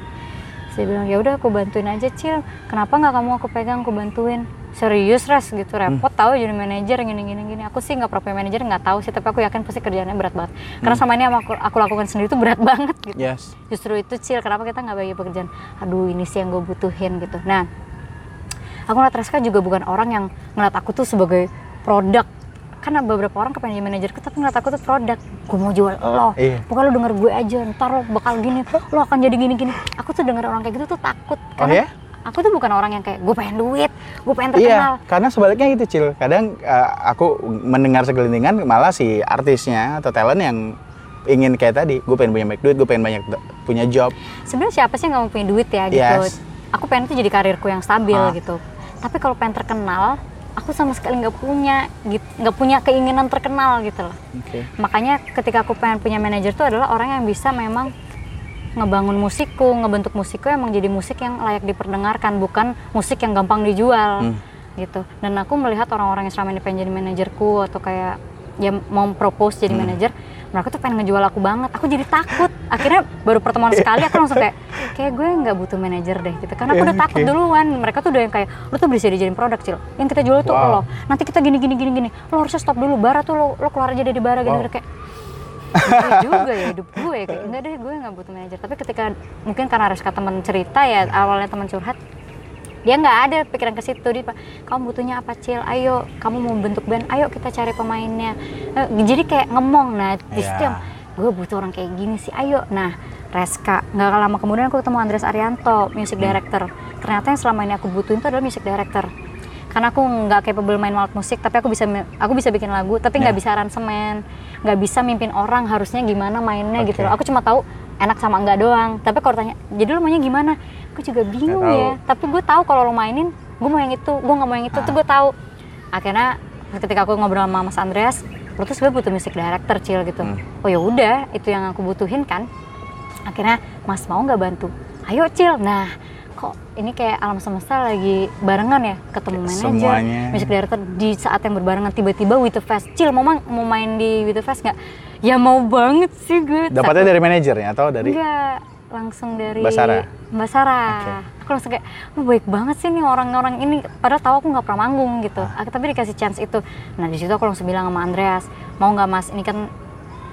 saya bilang ya udah aku bantuin aja cil. Kenapa nggak kamu aku pegang aku bantuin? Serius ras gitu. Repot tahu jadi manajer gini gini gini. Aku sih nggak proper manajer nggak tahu sih tapi aku yakin pasti kerjaannya berat banget. Karena sama ini aku, aku lakukan sendiri itu berat <laughs> banget gitu. Yes. justru itu cil kenapa kita nggak bagi pekerjaan? Aduh ini sih yang gue butuhin gitu. Nah aku ngeliat Reska juga bukan orang yang ngeliat aku tuh sebagai produk karena beberapa orang kepengen jadi manajerku tapi ngeliat aku tuh produk gue mau jual lo Iya. pokoknya lo denger gue aja ntar lo bakal gini lo akan jadi gini gini aku tuh denger orang kayak gitu tuh takut Oh karena ya? aku tuh bukan orang yang kayak gue pengen duit gue pengen terkenal Iya, karena sebaliknya gitu, Cil. Kadang eh, aku mendengar segelintingan malah si artisnya atau talent yang ingin kayak tadi, gue pengen punya banyak duit, gue pengen banyak punya job. sebenarnya siapa sih yang nggak mau punya duit ya gitu Yes. aku pengen tuh jadi karirku yang stabil Ah. gitu tapi kalau pengen terkenal aku sama sekali nggak punya gitu nggak punya keinginan terkenal gitu loh Oke. makanya ketika aku pengen punya manajer tuh adalah orang yang bisa memang ngebangun musikku, ngebentuk musikku emang jadi musik yang layak diperdengarkan, bukan musik yang gampang dijual Hmm. gitu. Dan aku melihat orang-orang yang selama ini pengen jadi manajerku atau kayak ya mau propose jadi Hmm. manajer, mereka tuh pengen ngejual aku banget. Aku jadi takut. Akhirnya baru pertemuan <laughs> sekali aku langsung kayak kayak gue nggak butuh manajer deh gitu. Karena aku udah takut duluan. Mereka tuh udah yang kayak lu tuh bisa dijadiin produk cil. Yang kita jual tuh Wow. lo. Nanti kita gini gini gini gini. Lo harusnya stop dulu. Bara tuh lo lo keluar aja dari bara gini Wow. kayak Iya juga ya hidup gue kayak enggak deh gue nggak butuh manajer tapi ketika mungkin karena Reska teman cerita ya awalnya teman curhat dia nggak ada pikiran ke situ. Dia Pak, kamu butuhnya apa cil? Ayo kamu mau bentuk band ayo kita cari pemainnya. Eh, jadi kayak ngemong nah di situ Ya. yang gue butuh orang kayak gini sih ayo. Nah Reska nggak lama kemudian aku ketemu Andres Arianto music director. Ternyata yang selama ini aku butuhin itu adalah music director. Karena aku nggak capable main alat musik tapi aku bisa aku bisa bikin lagu tapi nggak Ya. bisa aransemen. Nggak bisa mimpin orang harusnya gimana mainnya gitu Oke. loh. Aku cuma tahu enak sama enggak doang. Tapi kalau tanya jadi lo maunya gimana aku juga bingung ya. Tapi gue tahu kalau lo mainin gue mau yang itu gue nggak mau yang itu Ah. tuh gue tahu. Akhirnya ketika aku ngobrol sama Mas Andreas terus gue butuh music director cil gitu. Hmm. oh ya udah itu yang aku butuhin kan. Akhirnya Mas mau nggak bantu? Ayo cil. Nah kok ini kayak alam semesta lagi barengan ya ketemu manajer music director di saat yang berbarengan. Tiba-tiba with the fest. Cil mau mau main di with the fest nggak? Ya mau banget sih gue Dapatnya dari manajernya atau dari enggak langsung dari Mbak Sarah? Mbak Sarah. Oke. aku langsung kayak lu baik banget sih nih orang-orang ini padahal tahu aku nggak pernah manggung gitu Ah. Tapi dikasih chance itu nah di situ aku langsung bilang sama Andreas mau nggak mas ini kan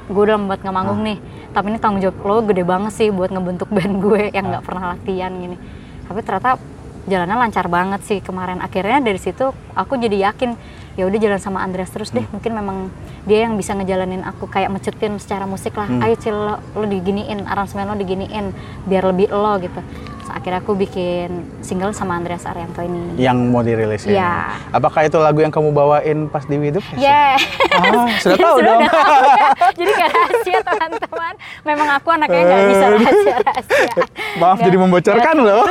gue udah buat nggak Ah. manggung nih tapi ini tanggung jawab lo gede banget sih buat ngebentuk band gue yang Ah. nggak pernah latihan gini tapi ternyata jalannya lancar banget sih kemarin akhirnya dari situ aku jadi yakin ya udah jalan sama Andreas terus deh Hmm. mungkin memang dia yang bisa ngejalanin aku kayak mecutin secara musik lah Hmm. ayo cil lo, lo diginiin aransemen lo diginiin biar lebih lo gitu Terus akhirnya aku bikin single sama Andreas Arianto ini Yang mau dirilis ya. Apakah itu lagu yang kamu bawain pas di Widup? Yeah. <laughs> Ah, sudah tahu Sudah dong. tahu ya. <laughs> Jadi gak rahasia teman-teman. Memang aku anaknya nggak bisa rahasia-rahasia. Maaf Nggak- jadi membocorkan nggak- loh.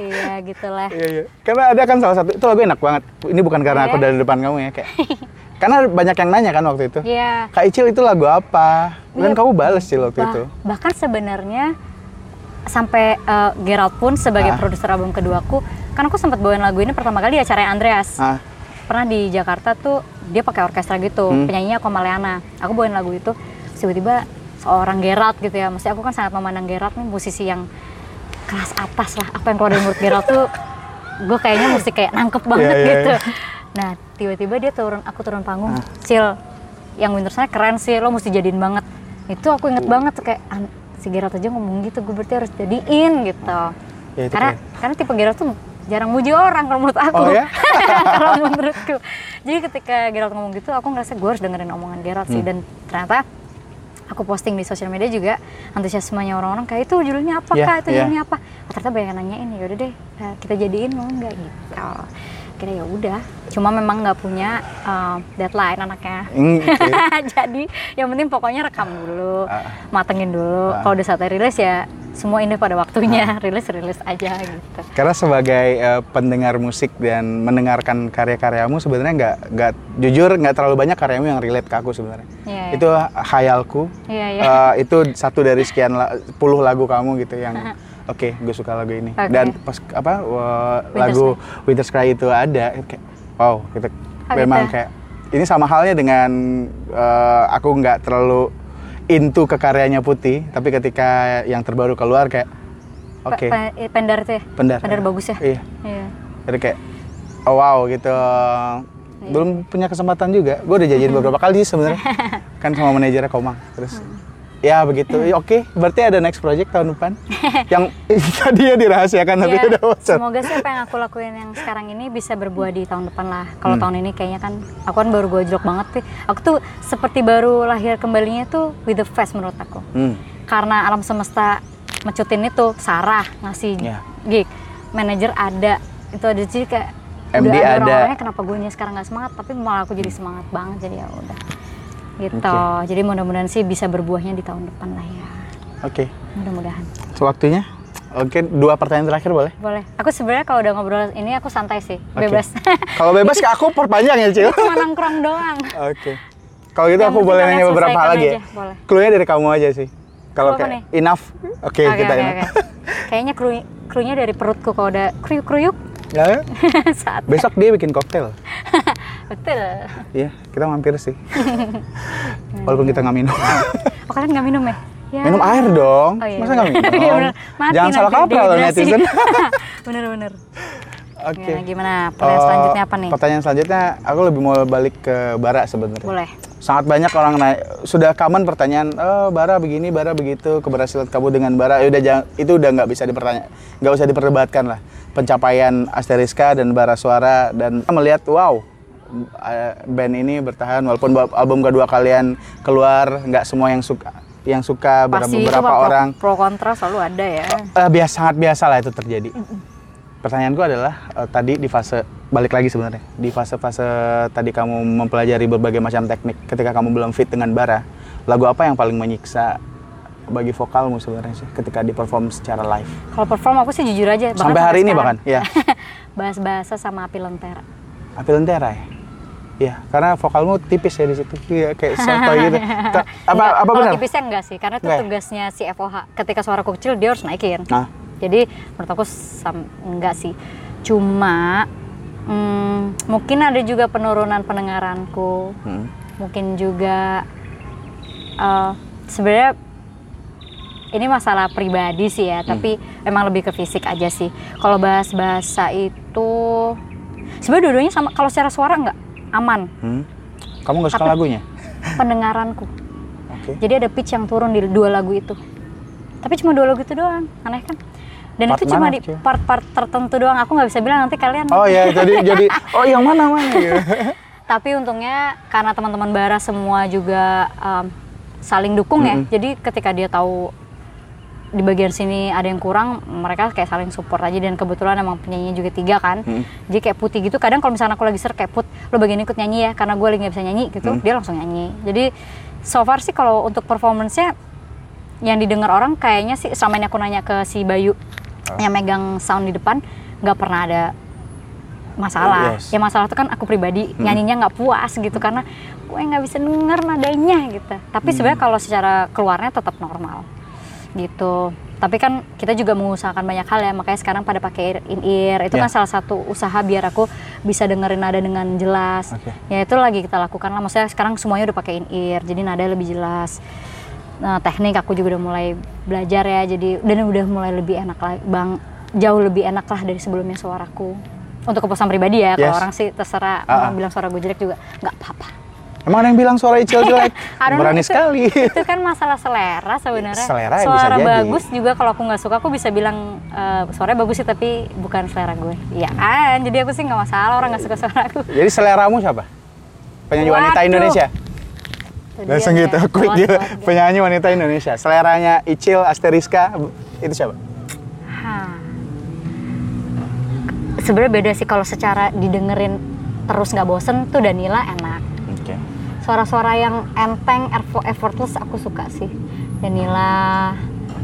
Iya gitulah. Iya, iya. Karena ada kan salah satu itu lagu enak banget. Ini bukan karena aku Iya. dari depan kamu ya kayak. karena banyak yang nanya kan waktu itu. Iya. Kak Icil itu lagu apa? Dan Iya. kamu bales sih waktu Bah- itu. bahkan sebenarnya sampai eh, Gerald pun sebagai Ah. produser album keduaku, kan aku sempat bawain lagu ini pertama kali di acara Andreas. Ah, Pernah di Jakarta tuh dia pakai orkestra gitu, Hmm. penyanyinya Komaleana. Aku bawain lagu itu, tiba-tiba seorang Gerald gitu ya. Maksudnya aku kan sangat memandang Gerald nih musisi yang kelas atas lah. Apa yang keluar dari mulut Gerald tuh gue kayaknya mesti kayak nangkep banget Iya, iya, gitu. iya. Nah, tiba-tiba dia turun, aku turun panggung, Ah. Sil, yang Winter Sana keren sih, lo mesti jadiin banget. Itu aku inget banget tuh kayak "An- si Gerald aja ngomong gitu, gue berarti harus jadiin gitu. Ya, itu karena keren. karena tipe Gerald tuh jarang muji orang kalau menurut aku. Oh, ya? <laughs> kalau menurutku. Jadi ketika Gerald ngomong gitu, aku ngerasa gue harus dengerin omongan Gerald Hmm. sih dan ternyata aku posting di sosial media juga antusiasmenya orang-orang kayak itu judulnya apa Iya, kak? Itu iya. judulnya apa? Oh, ternyata banyak yang nanyain ya udah deh eh, kita jadiin mau nggak? Gitu kira ya udah cuma memang nggak punya eh, deadline anaknya Hmm, <laughs> oke. jadi yang penting pokoknya rekam dulu Ah. matengin dulu Ah. kalau udah saatnya rilis ya semua indah pada waktunya <laughs> rilis rilis aja gitu Karena sebagai eh, pendengar musik dan mendengarkan karya-karyamu sebenarnya nggak nggak jujur nggak terlalu banyak karyamu yang relate ke aku sebenarnya. Iya, iya. Itu hayalku. Iya, iya. Eh, itu satu dari sekian la- puluh lagu kamu gitu yang <laughs> oke gue suka lagu ini. Oke. Dan pas apa Winter's lagu Winter's Cry itu ada kayak wow gitu. Oh, memang kayak ini sama halnya dengan eh, aku nggak terlalu into ke karyanya Putih, tapi ketika yang terbaru keluar kayak oke. Pe- pe- pendar tuh ya Pendar. pendar bagus ya Iya. iya Jadi kayak oh wow gitu. Iya. Belum punya kesempatan juga. Gue udah janjiin <laughs> beberapa kali sebenarnya. <laughs> kan sama manajernya Komang. Terus Hmm. Ya begitu. Ya, Oke, berarti ada next project tahun depan. <laughs> yang <laughs> tadi ya dirahasiakan tapi Iya, udah bocor. semoga sih apa yang aku lakuin yang sekarang ini bisa berbuah di tahun depan lah. Kalau Hmm. tahun ini kayaknya kan aku kan baru gojlok banget sih. Aku tuh seperti baru lahir kembalinya tuh with the fest menurut aku. Hmm. Karena alam semesta mecutin itu Sarah ngasih Iya. gig, manajer ada itu ada jadi kayak MD udah ada. orang-orangnya kenapa gue sekarang nggak semangat tapi malah aku jadi semangat banget jadi ya udah gitu. Jadi mudah-mudahan sih bisa berbuahnya di tahun depan lah ya. Oke. Mudah-mudahan. Waktunya? Oke, dua pertanyaan terakhir boleh? Boleh. Aku sebenarnya kalau udah ngobrol ini aku santai sih, Oke. bebas. <laughs> Kalau bebas ke aku perpanjang ya, Cil. <laughs> Cuma nongkrong doang. Oke. Kalau gitu Yang aku boleh nanya beberapa hal lagi ya. boleh. Clue-nya dari kamu aja sih. Kalau Clue kayak enough. Oke, Oke, kita oke, enough. oke. Kayaknya kru krunya dari perutku kalau udah kruyuk-kruyuk Ya, <laughs> besok dia bikin koktail. Betul. Iya, kita mampir sih. <laughs> Walaupun kita nggak minum. Oh kalian nggak minum ya? Ya. minum air dong. Oh, iya, Masa nggak minum? <laughs> Iya, bener. Mati Jangan salah kaprah loh netizen. <laughs> Bener-bener. Oke. Gimana, gimana? Pertanyaan Eh, selanjutnya apa nih? Pertanyaan selanjutnya, aku lebih mau balik ke Bara sebenarnya. Boleh. Sangat banyak orang nanya, sudah common pertanyaan, oh Bara begini, Bara begitu, keberhasilan kamu dengan Bara, ya udah jangan, itu udah nggak bisa dipertanya, nggak usah diperdebatkan lah. Pencapaian Asteriska dan Bara Suara dan melihat, wow, band ini bertahan walaupun album kedua kalian keluar, nggak semua yang suka, yang suka Pasti beberapa pro, orang. pro kontra selalu ada ya. Eh, biasa sangat biasa lah itu terjadi. Pertanyaanku adalah eh, tadi di fase balik lagi sebenarnya di fase-fase tadi kamu mempelajari berbagai macam teknik ketika kamu belum fit dengan bara lagu apa yang paling menyiksa bagi vokalmu sebenarnya sih ketika di perform secara live Kalau perform aku sih jujur aja. bahkan Sampai hari ini sekarang. bahkan, ya. <laughs> Bahas-bahasa sama api lentera. Api lentera ya Iya, karena vokalmu tipis ya di situ. Iya, kayak soto gitu. <laughs> Ta- Apa Enggak, apa kalau benar? tipisnya enggak sih, karena itu Enggak ya? tugasnya si FOH. Ketika suaraku kecil dia harus naikin. Nah, Jadi menurut aku sam- enggak sih. Cuma mm, mungkin ada juga penurunan pendengaranku. hmm. Mungkin juga eh, sebenarnya ini masalah pribadi sih ya, tapi memang lebih ke fisik aja sih. Kalau bahas bahasa itu sebenarnya dua-duanya sama. Kalau secara suara nggak aman Hmm? Kamu nggak suka Tapi- lagunya? pendengaranku. Oke. Jadi ada pitch yang turun di dua lagu itu. Tapi cuma dua lagu itu doang, aneh kan? Dan Part itu cuma mana, di part-part tertentu doang. Aku nggak bisa bilang nanti kalian. Oh ya, <laughs> jadi jadi oh yang mana mana gitu. Tapi untungnya karena teman-teman Bara semua juga um, saling dukung ya. Mm-mm. Jadi ketika dia tahu di bagian sini ada yang kurang, mereka kayak saling support aja dan kebetulan emang penyanyinya juga tiga kan. Mm. Jadi kayak putih gitu. Kadang kalau misalnya aku lagi ser kayak put, lo bagian ikut nyanyi ya karena gue lagi nggak bisa nyanyi gitu. Mm. Dia langsung nyanyi. Jadi so far sih kalau untuk performance-nya yang didengar orang kayaknya sih selama ini aku nanya ke si Bayu yang megang sound di depan nggak pernah ada masalah. Yes. Ya masalah itu kan aku pribadi nyanyinya nggak puas gitu karena gue nggak bisa denger nadanya gitu. Tapi sebenarnya kalau secara keluarnya tetap normal gitu. Tapi kan kita juga mengusahakan banyak hal ya, makanya sekarang pada pakai in ear. Itu Ya. kan salah satu usaha biar aku bisa dengerin nada dengan jelas. Oke. Ya itu lagi kita lakukan lah. Maksudnya sekarang semuanya udah pakai in ear, jadi nada lebih jelas. Nah, teknik aku juga udah mulai belajar ya, jadi dan udah mulai lebih enak lah, bang, jauh lebih enak lah dari sebelumnya suaraku. Untuk kepuasan pribadi ya, kalau Yes. orang sih terserah Ah, ah. orang bilang suara gue jelek juga nggak apa-apa. Emang ada yang bilang suara Icil jelek? <laughs> Berani itu- sekali. itu kan masalah selera sebenarnya. Selera ya bisa Suara jadi. bagus juga kalau aku nggak suka aku bisa bilang eh, suaranya bagus sih tapi bukan selera gue. Iya kan, jadi aku sih nggak masalah orang nggak suka suara aku. <laughs> Jadi seleramu siapa? Penyanyi wanita Waduh. Indonesia. Itu Langsung dia gitu, ya, quick gitu. Penyanyi wanita Indonesia. Seleranya Icil Asteriska itu siapa? Sebenarnya beda sih kalau secara didengerin terus nggak bosen tuh Danila enak. Suara-suara yang enteng, effort- effortless aku suka sih. Danila,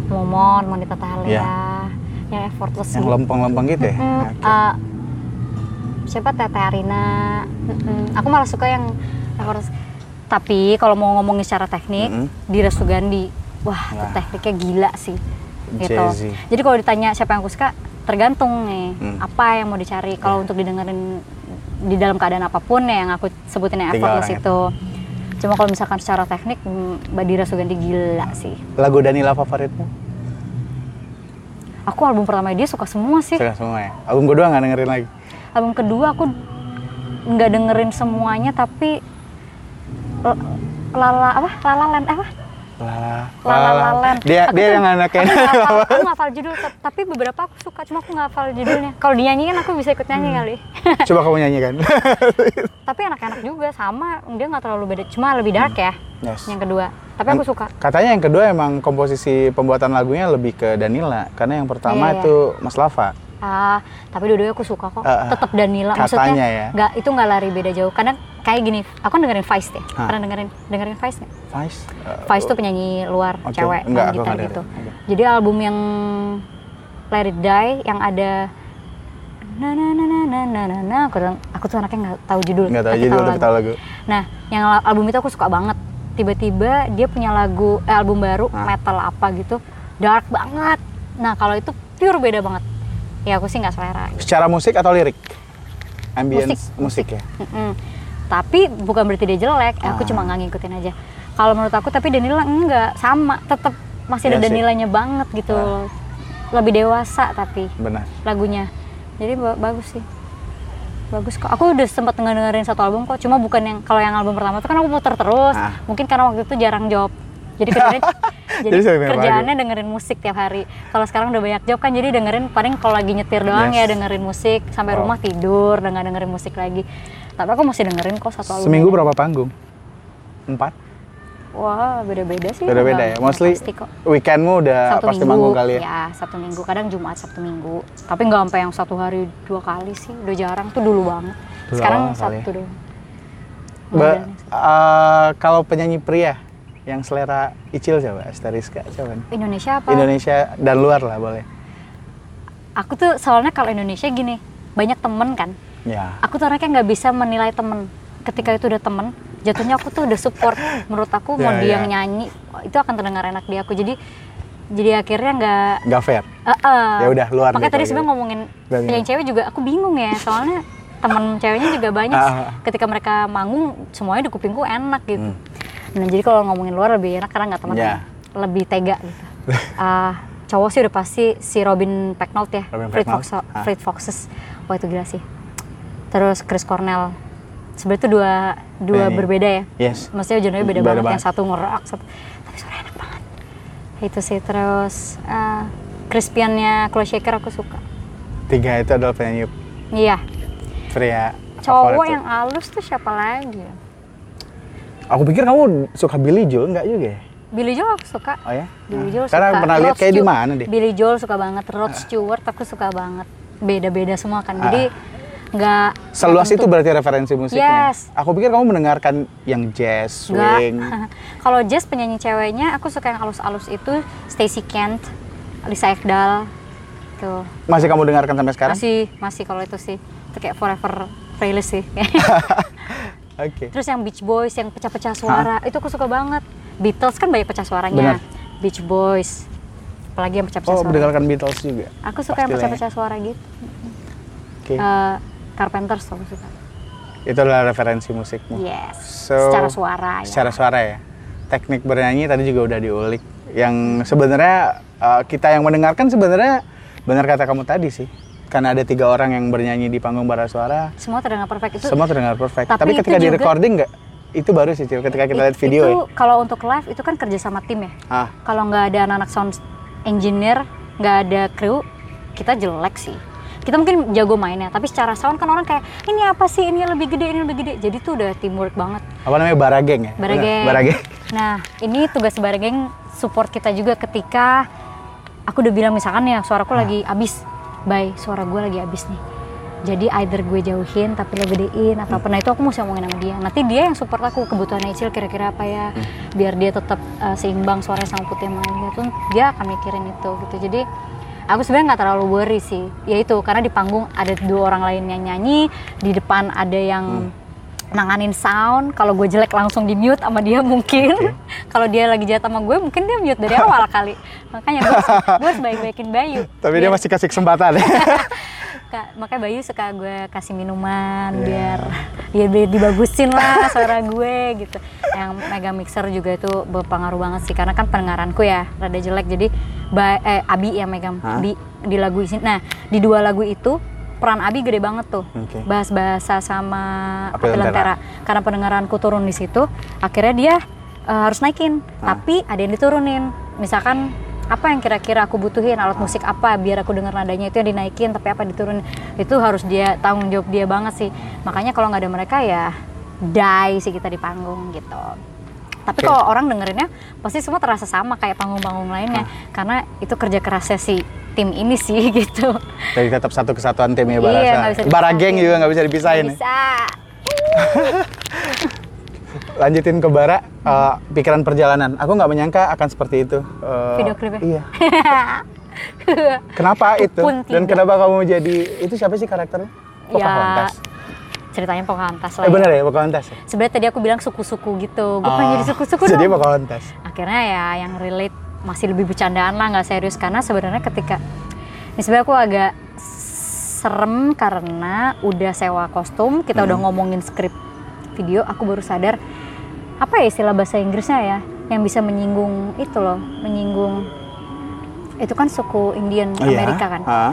Momon, Monita Thalia, Iya. yang effortless Yang lempeng-lempeng gitu ya? Mm, Oke. uh, siapa Tete Arina Mm-mm. aku malah suka yang harus tapi kalau mau ngomongin secara teknik Mm-mm. Dira Sugandi wah Wah. tekniknya gila sih gitu Jazzy. jadi kalau ditanya siapa yang aku suka tergantung nih Hmm. apa yang mau dicari kalau untuk didengerin di dalam keadaan apa pun ya yang aku sebutin yang effortless orang itu cuma kalau misalkan secara teknik mm, Mbak Dira Sugandi gila sih Lagu Danila favoritmu? aku album pertama dia suka semua sih Suka semua ya? Album kedua nggak dengerin lagi? album kedua aku nggak dengerin semuanya tapi Lala apa Lala Land apa Lala, Lala La Land. Dia Aku dia tuh- yang anak aku <laughs> hafal, aku hafal judul ta- tapi beberapa aku suka cuma aku nggak hafal judulnya kalau dinyanyiin aku bisa ikut nyanyi Hmm. kali <laughs> Coba kamu nyanyikan. <laughs> tapi enak-enak juga sama dia nggak terlalu beda cuma lebih dark ya Yes. yang kedua tapi aku suka Katanya yang kedua emang komposisi pembuatan lagunya lebih ke Danila karena yang pertama Iya, iya. itu Mas Lava ah tapi dua-duanya aku suka kok. Ah, ah. Uh, tetap Danila. Maksudnya ya. nggak itu nggak lari beda jauh. Karena kayak gini aku dengerin Vice deh. Huh? pernah dengerin dengerin Vice nggak? Vice uh, Vice tuh penyanyi luar okay. cewek Enggak, gitar gitu jadi album yang Let It Die yang ada na na na na na na na, na. aku aku tuh anaknya nggak tahu judul nggak tahu judul tahu lagu. nah yang album itu aku suka banget. Tiba-tiba dia punya lagu eh, album baru metal apa gitu dark banget. Nah kalau itu pure beda banget. Ya aku sih nggak selera. gitu. Secara musik atau lirik? Ambience musik, ya. Mm-mm. Tapi bukan berarti dia jelek, aku Ah. cuma nggak ngikutin aja. Kalau menurut aku tapi Danila enggak sama, tetap masih ada sih. Danilanya banget gitu. Ah. Lebih dewasa tapi Benar. lagunya. Jadi ba- bagus sih. Bagus kok. Aku udah sempat dengerin satu album kok, cuma bukan yang kalau yang album pertama itu kan aku putar terus. Ah. Mungkin karena waktu itu jarang job. Jadi kerjaan <laughs> jadi, Jadi kerjaannya dengerin musik tiap hari. Kalau sekarang udah banyak job kan jadi dengerin paling kalau lagi nyetir doang Yes. ya dengerin musik sampai Wow. rumah tidur nggak dengerin musik lagi. Tapi aku masih dengerin kok satu album. Seminggu berapa panggung? Empat? Wah, beda-beda sih. Beda-beda ya. Mostly pasti kok. weekendmu udah Sabtu pasti minggu, manggung kali ya? Ya, Sabtu minggu. Kadang Jumat, Sabtu minggu. Tapi nggak sampai yang satu hari dua kali sih. Udah jarang tuh dulu banget. Dulu Sekarang kali Sabtu doang. Ba- eh, kalau penyanyi pria yang selera Icil siapa? Asteriska nih? Indonesia apa? Indonesia dan luar lah boleh. Aku tuh soalnya kalau Indonesia gini, banyak temen kan. Ya. Aku tuh orangnya nggak bisa menilai temen. Ketika itu udah temen, jatuhnya aku tuh udah support. Menurut aku mau Ya, dia ya. yang nyanyi, itu akan terdengar enak di aku. Jadi jadi akhirnya nggak Nggak fair. Heeh. Ya udah, luar Makanya gitu, tadi gitu. sebenarnya ngomongin Dan penyanyi cewek juga aku bingung ya, soalnya temen ceweknya juga banyak. Ah. Ketika mereka manggung, semuanya di kupingku enak gitu. Hmm. Nah jadi kalau ngomongin luar lebih enak karena nggak teman Ya. lebih tega gitu. Eh, <laughs> cowok sih udah pasti si Robin Pecknold ya, Robin Pecknold, Fox- ah. Fleet Foxes. Wah itu gila sih. Terus Chris Cornell. Sebenarnya itu dua dua berbeda ya. Yes. Maksudnya genre beda, Beda banget. banget. Yang satu ngerock, satu tapi suara enak banget. Itu sih terus eh Crispiannya Chloe Shaker aku suka. Tiga itu adalah penyanyi Iya. pria Cowok yang halus tuh siapa lagi? Aku pikir kamu suka Billy Joel enggak juga ya? Billy Joel aku suka. Oh ya? Billy Nah, Joel Karena suka. pernah lihat kayak di mana deh. Billy Joel suka banget. Rod Stewart aku suka banget. Beda-beda semua kan. Jadi nggak Ah. Seluas itu berarti referensi musiknya. Yes. Aku pikir kamu mendengarkan yang jazz, swing. <laughs> Kalau jazz penyanyi ceweknya aku suka yang halus-halus itu Stacey Kent, Lisa Ekdahl. Tuh. Masih kamu dengarkan sampai sekarang? Masih masih kalau itu sih. Itu kayak forever playlist sih. <laughs> Oke. Terus yang Beach Boys yang pecah-pecah suara, itu aku suka banget. Beatles kan banyak pecah suaranya. Benar. Beach Boys. Apalagi yang pecah-pecah Oh, suara. mendengarkan Beatles juga. Aku suka yang Pastilah ya. pecah-pecah suara gitu. Oke. Eh, Carpenters aku suka. Itu adalah referensi musikmu. Yes. So, secara suara ya. Secara suara ya. Teknik bernyanyi tadi juga udah diulik. Yang sebenarnya uh, kita yang mendengarkan sebenarnya benar kata kamu tadi sih. Karena ada tiga orang yang bernyanyi di panggung bara suara, Semua terdengar perfect itu. semua terdengar perfect. Tapi Tapi, ketika di recording nggak, itu baru sih Cil, ketika kita It- lihat video itu ya. kalau untuk live itu kan kerja sama tim ya. Ah, Kalau nggak ada anak-anak sound engineer, nggak ada kru, kita jelek sih. Kita mungkin jago mainnya, tapi secara sound kan orang kayak ini apa sih, ini lebih gede, ini lebih gede. Jadi tuh udah teamwork banget. apa namanya barageng ya? Barageng. Barageng. Nah, ini tugas Barageng support kita juga ketika aku udah bilang misalkan ya suaraku lagi abis, bye, suara gue lagi abis nih. Jadi either gue jauhin tapi lo gedein atau apa. Nah itu aku mesti ngomongin sama dia. Nanti dia yang support aku kebutuhan Icil kira-kira apa ya, biar dia tetap uh, seimbang suaranya sama putih yang lain gitu. Dia akan mikirin itu gitu. Jadi aku sebenarnya nggak terlalu worry sih. Ya itu karena di panggung ada dua orang lain yang nyanyi, di depan ada yang nanganin sound kalau gue jelek langsung di mute sama dia mungkin <laughs> kalau dia lagi jahat sama gue mungkin dia mute dari <laughs> awal kali makanya gue harus, <laughs> gue harus baik-baikin Bayu Tapi dia Biar- masih kasih kesempatan. Kak, makanya Bayu suka gue kasih minuman Iya. biar biar dibagusin lah suara gue gitu. Yang mega mixer juga itu berpengaruh banget sih karena kan pendengaranku ya rada jelek jadi ba- eh, Abi yang megang Hah? di di lagu ini. Nah di dua lagu itu peran Abi gede banget tuh. Oke. bahas bahasa sama Apel Lentera. Karena pendengaranku turun di situ akhirnya dia eh, harus naikin. Hah? tapi ada yang diturunin. Misalkan apa yang kira-kira aku butuhin? Alat musik apa? Biar aku dengar nadanya itu yang dinaikin tapi apa diturunin? Itu harus dia tanggung jawab dia banget sih. Makanya kalau nggak ada mereka ya die sih kita di panggung gitu tapi Oke. kalau orang dengerinnya pasti semua terasa sama kayak panggung-panggung lainnya karena itu kerja kerasnya si tim ini sih <laughs> gitu Jadi tetap satu kesatuan timnya Iya, Barasa. nggak bisa Barageng dipisahin. juga nggak bisa dipisahin. Ya. bisa <laughs> Lanjutin ke Bara, eh, pikiran perjalanan. Aku nggak menyangka akan seperti itu. Eh, Video klipnya? Iya. <laughs> Kenapa itu? Dan kenapa kamu jadi itu siapa sih karakternya? Pocahontas. Ceritanya Pocahontas lah Eh ya. bener ya Pocahontas. ya? sebenarnya tadi aku bilang suku-suku gitu gue pengen Oh, jadi suku-suku Jadi dong Pocahontas. akhirnya ya yang relate masih lebih bercandaan lah nggak serius karena sebenarnya ketika ini sebenarnya aku agak serem karena udah sewa kostum kita Hmm. udah ngomongin skrip video aku baru sadar apa ya istilah bahasa Inggrisnya ya yang bisa menyinggung itu loh menyinggung itu kan suku Indian Oh, iya? Amerika kan Ah.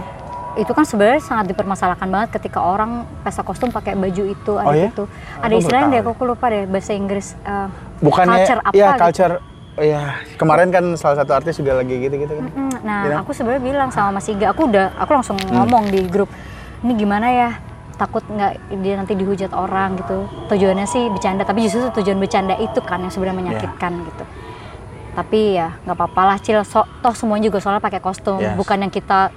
Itu kan sebenarnya sangat dipermasalahkan banget ketika orang pesta kostum pakai baju itu ada Oh, ya? itu ada istilahnya deh aku lupa deh bahasa Inggris eh, Bukannya culture apa ya gitu. culture ya kemarin kan salah satu artis juga lagi gitu-gitu kan. Mm, Nah, Bilang? aku sebenarnya bilang sama Mas Iga, aku udah, aku langsung ngomong di grup, ini gimana ya? Takut nggak dia nanti dihujat orang gitu. Tujuannya sih bercanda, tapi justru tujuan bercanda itu kan yang sebenarnya menyakitkan gitu. Tapi ya nggak apa-apa lah, cil. So, toh semuanya juga soalnya pakai kostum, Yes. bukan yang kita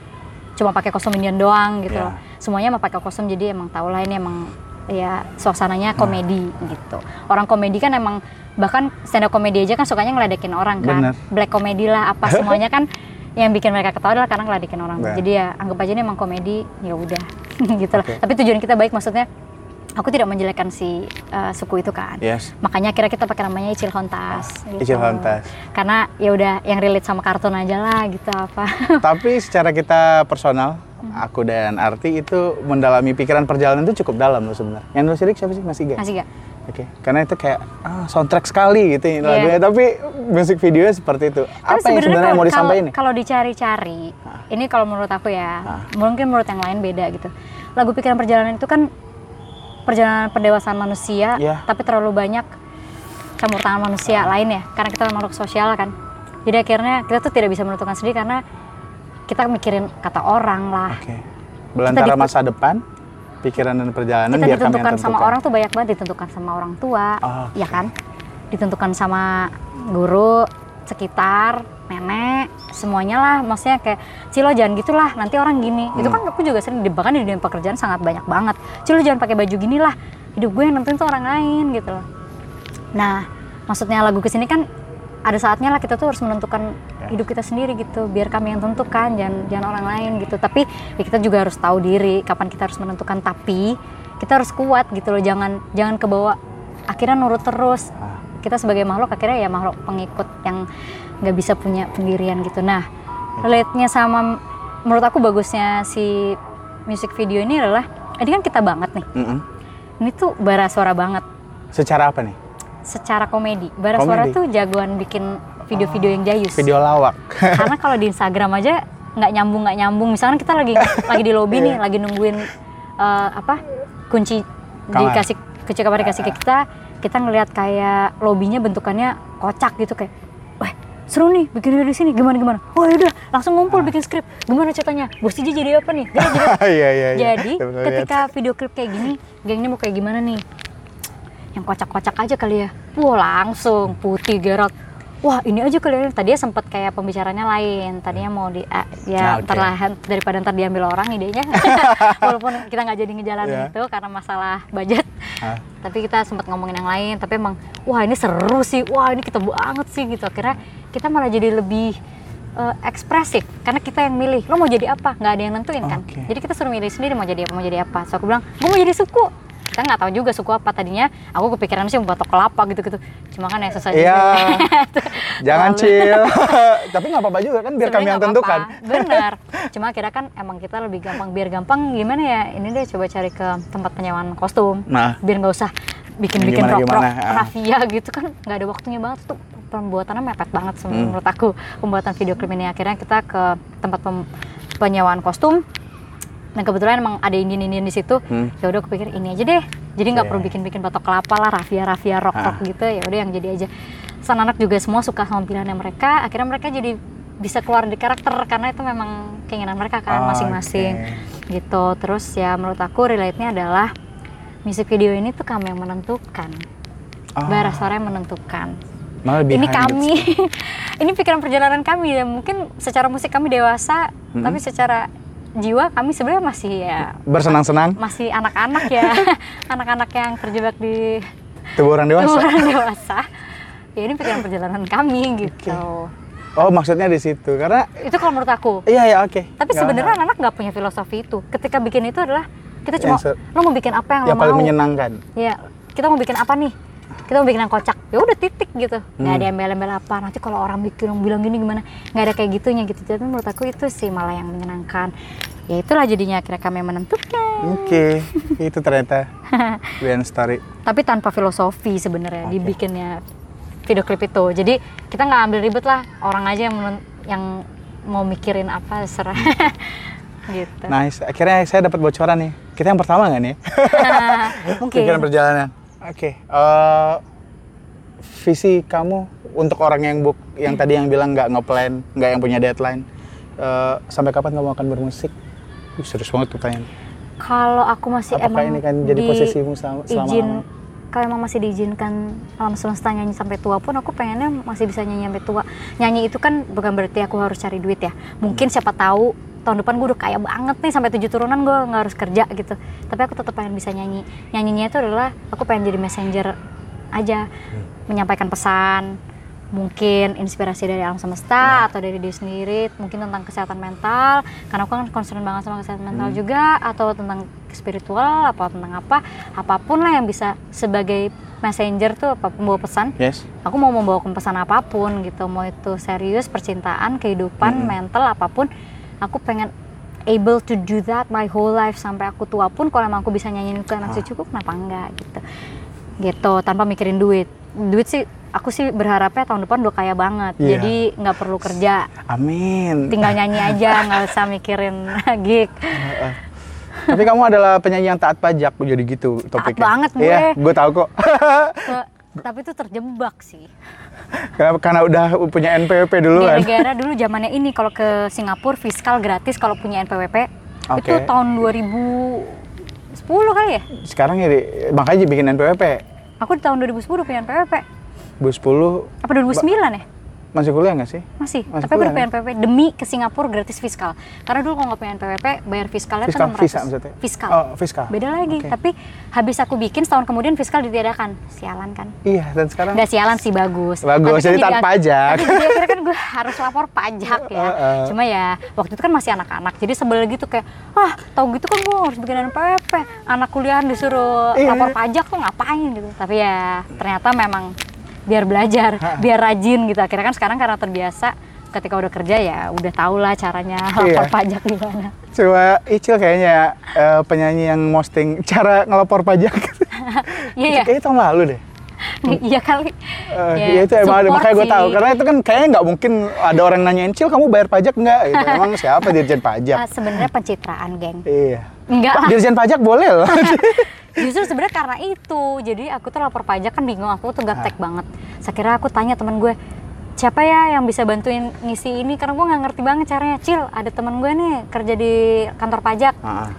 cuma pakai kostum Indian doang gitu. Yeah. Semuanya mau pakai kostum, jadi emang tau lah ini emang ya suasananya Nah. komedi gitu. Orang komedi kan emang bahkan stand up komedi aja kan sukanya ngeledekin orang kan. Bener. Black komedi lah apa <laughs> semuanya kan yang bikin mereka ketawa adalah karena ngeledekin orang. Bener. Jadi ya anggap aja ini emang komedi ya udah <laughs> gitu lah. Oke. Tapi tujuan kita baik maksudnya aku tidak menjelekkan si uh, suku itu kan. Yes. Makanya kira kita pakai namanya Icil Hontas. gitu. Icil Hontas. Karena ya udah yang relate sama kartun aja lah gitu apa. <laughs> Tapi secara kita personal, Hmm. aku dan Arti itu mendalami pikiran perjalanan itu cukup dalam loh sebenarnya. Yang nulis lirik siapa sih? Mas Iga? Masih gak? Oke, karena itu kayak ah, soundtrack sekali gitu Iya. lagunya, tapi musik videonya seperti itu. Tapi Apa yang sebenarnya kalau- mau disampaikan kalau- dicari-cari, ini kalau menurut aku ya, Ah. mungkin menurut yang lain beda gitu. Lagu pikiran perjalanan itu kan perjalanan pendewasaan manusia, Iya. tapi terlalu banyak campur tangan manusia lain ya, karena kita makhluk sosial kan. Jadi akhirnya kita tuh tidak bisa menentukan sendiri karena kita mikirin kata orang lah. Oke. Belantara masa depan, pikiran dan perjalanan kita biar kami ditentukan sama tentukan. orang tuh banyak banget ditentukan sama orang tua Oh, ya kan ditentukan sama guru sekitar nenek semuanya lah. Maksudnya kayak Cilo jangan gitulah nanti orang gini. Itu Hmm. kan aku juga sering di- bahkan di dunia pekerjaan sangat banyak banget. Cilo jangan pakai baju gini lah hidup gue yang nentuin tuh orang lain gitu loh. Nah maksudnya lagu ke sini kan ada saatnya lah kita tuh harus menentukan Ya. hidup kita sendiri gitu biar kami yang tentukan jangan jangan orang lain gitu. Tapi ya kita juga harus tahu diri kapan kita harus menentukan. Tapi kita harus kuat gitu loh jangan jangan kebawa akhirnya nurut terus. Ah. kita sebagai makhluk akhirnya ya makhluk pengikut yang nggak bisa punya pendirian gitu nah relate-nya sama menurut aku bagusnya si music video ini adalah ini kan kita banget nih Mm-mm. ini tuh bara suara banget Secara apa nih? secara komedi bara suara Komedi. tuh jagoan bikin video-video yang jayus Video lawak. <laughs> karena kalau di Instagram aja nggak nyambung nggak nyambung misalnya kita lagi lagi di lobby nih lagi nungguin eh, apa kunci Kamar. dikasih kunci kamar dikasih ke kita kita ngelihat kayak lobbynya bentukannya kocak gitu kayak seru nih bikin video di sini. Gimana gimana? Oh yaudah langsung ngumpul bikin skrip. Gimana ceritanya? Bos Tiji jadi apa nih? Jadi? <laughs> Iya iya iya. jadi lihat. ketika video klip kayak gini geng ini mau kayak gimana nih? Yang kocak-kocak aja kali ya. Wah langsung. Putih Geralt wah ini aja kali ya. Tadinya sempat kayak pembicaranya lain. Tadinya mau di Nah, ya oke. ntar lah, daripada ntar diambil orang idenya. <laughs> Walaupun kita nggak jadi ngejalanin Iya. itu karena masalah budget. Ah. tapi kita sempat ngomongin yang lain. Tapi emang wah ini seru sih. Wah ini kita banget sih gitu. Akhirnya kita malah jadi lebih eh, ekspresif. Karena kita yang milih. Lo mau jadi apa? Nggak ada yang nentuin kan? Oke. jadi kita suruh milih sendiri mau jadi apa. Mau jadi apa so aku bilang gue mau jadi suku kita nggak tahu juga suku apa tadinya aku kepikiran sih batok kelapa gitu gitu cuma kan ya susah Iya. juga. <laughs> Jangan chill. <laughs> Tapi nggak apa-apa juga kan biar kami Sebenarnya yang tentukan. apa-apa, benar cuma kira kan emang kita lebih gampang biar gampang gimana ya ini deh coba cari ke tempat penyewaan kostum Nah. biar nggak usah bikin-bikin gimana, ah. rafia gitu kan nggak ada waktunya banget tuh pembuatannya mepet banget Hmm. menurut aku pembuatan video klip ini akhirnya kita ke tempat pem- penyewaan kostum dan kebetulan emang ada Indian-Indian di situ Hmm. ya udah aku pikir ini aja deh jadi nggak Oke. perlu bikin-bikin batok kelapa lah rafia rafia rock rock Ah. gitu ya udah yang jadi aja San anak juga semua suka sama pilihannya mereka akhirnya mereka jadi bisa keluar di karakter karena itu memang keinginan mereka kan Oh, masing-masing oke. gitu terus ya menurut aku relate-nya adalah musik video ini tuh kami yang menentukan Ah. bara suara yang menentukan Malah ini kami <laughs> ini pikiran perjalanan kami ya mungkin secara musik kami dewasa Mm-mm. tapi secara jiwa kami sebenarnya masih ya bersenang-senang? masih anak-anak ya. <laughs> Anak-anak yang terjebak di tubuh orang dewasa. orang dewasa. Ya ini pikiran perjalanan kami gitu. Oh maksudnya di situ. Karena itu kalau menurut aku. Iya ya oke. tapi Nggak- sebenarnya anak nggak punya filosofi itu. Ketika bikin itu adalah kita cuma lo mau bikin apa yang, yang lo paling mau? menyenangkan. ya kita mau bikin apa nih kita mau bikin yang kocak ya udah titik gitu nggak Hmm. ada embel-embel apa nanti kalau orang bikin orang bilang gini gimana nggak ada kayak gitunya gitu jadi menurut aku itu sih malah yang menyenangkan ya itulah jadinya akhirnya kami menentukan Oke, itu ternyata <laughs> Behind Story. tapi tanpa filosofi sebenarnya Oke. dibikinnya video klip itu jadi kita nggak ambil ribet lah orang aja yang yang mau mikirin apa serah <laughs> gitu Nice. Akhirnya saya dapat bocoran nih. Kita yang pertama nggak nih? <laughs> mungkin Pikiran perjalanan. Oke. eh, visi kamu untuk orang yang buk, yang tadi yang bilang nggak ngeplan, nggak yang punya deadline. eh, sampai kapan kamu akan bermusik? Wih, serius banget pertanyaan. kalau aku masih Apakah emang ini kan jadi di- posisimu selama- selama izin kalau emang masih diizinkan alam semesta nyanyi sampai tua pun aku pengennya masih bisa nyanyi sampai tua nyanyi itu kan bukan berarti aku harus cari duit ya mungkin siapa tahu tahun depan gue udah kaya banget nih sampai tujuh turunan gue nggak harus kerja gitu. Tapi aku tetap pengen bisa nyanyi. Nyanyinya itu adalah aku pengen jadi messenger aja. Menyampaikan pesan mungkin inspirasi dari alam semesta atau dari diri sendiri mungkin tentang kesehatan mental. Karena aku kan concern banget sama kesehatan mental juga atau tentang spiritual apa tentang apa. Apa pun lah yang bisa sebagai messenger tuh apa pembawa pesan. Yes. aku mau membawakan pesan apa pun gitu. Mau itu serius percintaan kehidupan mental apa pun aku pengen able to do that my whole life sampai aku tua pun kalau emang aku bisa nyanyiin ke anak cucuku kenapa enggak gitu gitu tanpa mikirin duit duit sih aku sih berharapnya tahun depan udah kaya banget Iya. jadi nggak perlu kerja Amin. tinggal <laughs> nyanyi aja nggak usah mikirin <laughs> gig Tapi kamu adalah penyanyi yang taat pajak, jadi gitu topiknya. banget gue. Iya, gue tahu kok. <laughs> Tapi itu terjebak sih Kenapa? Karena udah punya NPWP duluan. gara-gara dulu zamannya ini kalau ke Singapura fiskal gratis kalau punya NPWP itu Oke. tahun 2010 kali ya Sekarang ya, makanya bikin NPWP. aku di tahun 2010 punya NPWP 2010 apa 2009 ya masih kuliah nggak sih? masih, Masih tapi aku udah kuliah, punya NPWP demi ke Singapura gratis fiskal karena dulu kalau nggak NPWP bayar fiskalnya Fiskal, kan 600 visa maksudnya? fiskal Oh, fiskal. beda lagi Oke. tapi habis aku bikin setahun kemudian fiskal ditiadakan sialan kan Iya, dan sekarang Nggak sialan sih bagus. Bagus, Tapi kan jadi taat pajak. Tapi jadi akhirnya kan gue harus lapor pajak ya. <laughs> Heeh. Cuma ya waktu itu kan masih anak-anak, jadi sebel gitu kayak, ah tau gitu kan gue harus bikin NPWP. Anak kuliahan disuruh Iya. lapor pajak tuh ngapain gitu. Tapi ya ternyata memang biar belajar, biar rajin gitu. Akhirnya kan sekarang karena terbiasa ketika udah kerja ya udah tau lah caranya <laughs> lapor Iya. pajak gimana. Coba Icil kayaknya eh, penyanyi yang posting cara ngelapor pajak. <laughs> Iya iya, Kayaknya tahun lalu deh. <laughs> iya kali. Eh, Ya, ya, itu emang ada, makanya gue tahu. Karena itu kan kayaknya nggak mungkin ada orang nanyain Cil kamu bayar pajak nggak? Gitu. Emang siapa dirjen pajak? Ah, Sebenarnya pencitraan geng. Iya. Enggak. Wah, dirjen pajak boleh loh. Justru sebenarnya karena itu. Jadi aku tuh lapor pajak kan bingung, aku tuh gaptek banget. Saya kira aku tanya teman gue, siapa ya yang bisa bantuin ngisi ini? Karena gue nggak ngerti banget caranya. Cil, ada teman gue nih kerja di kantor pajak. Ah,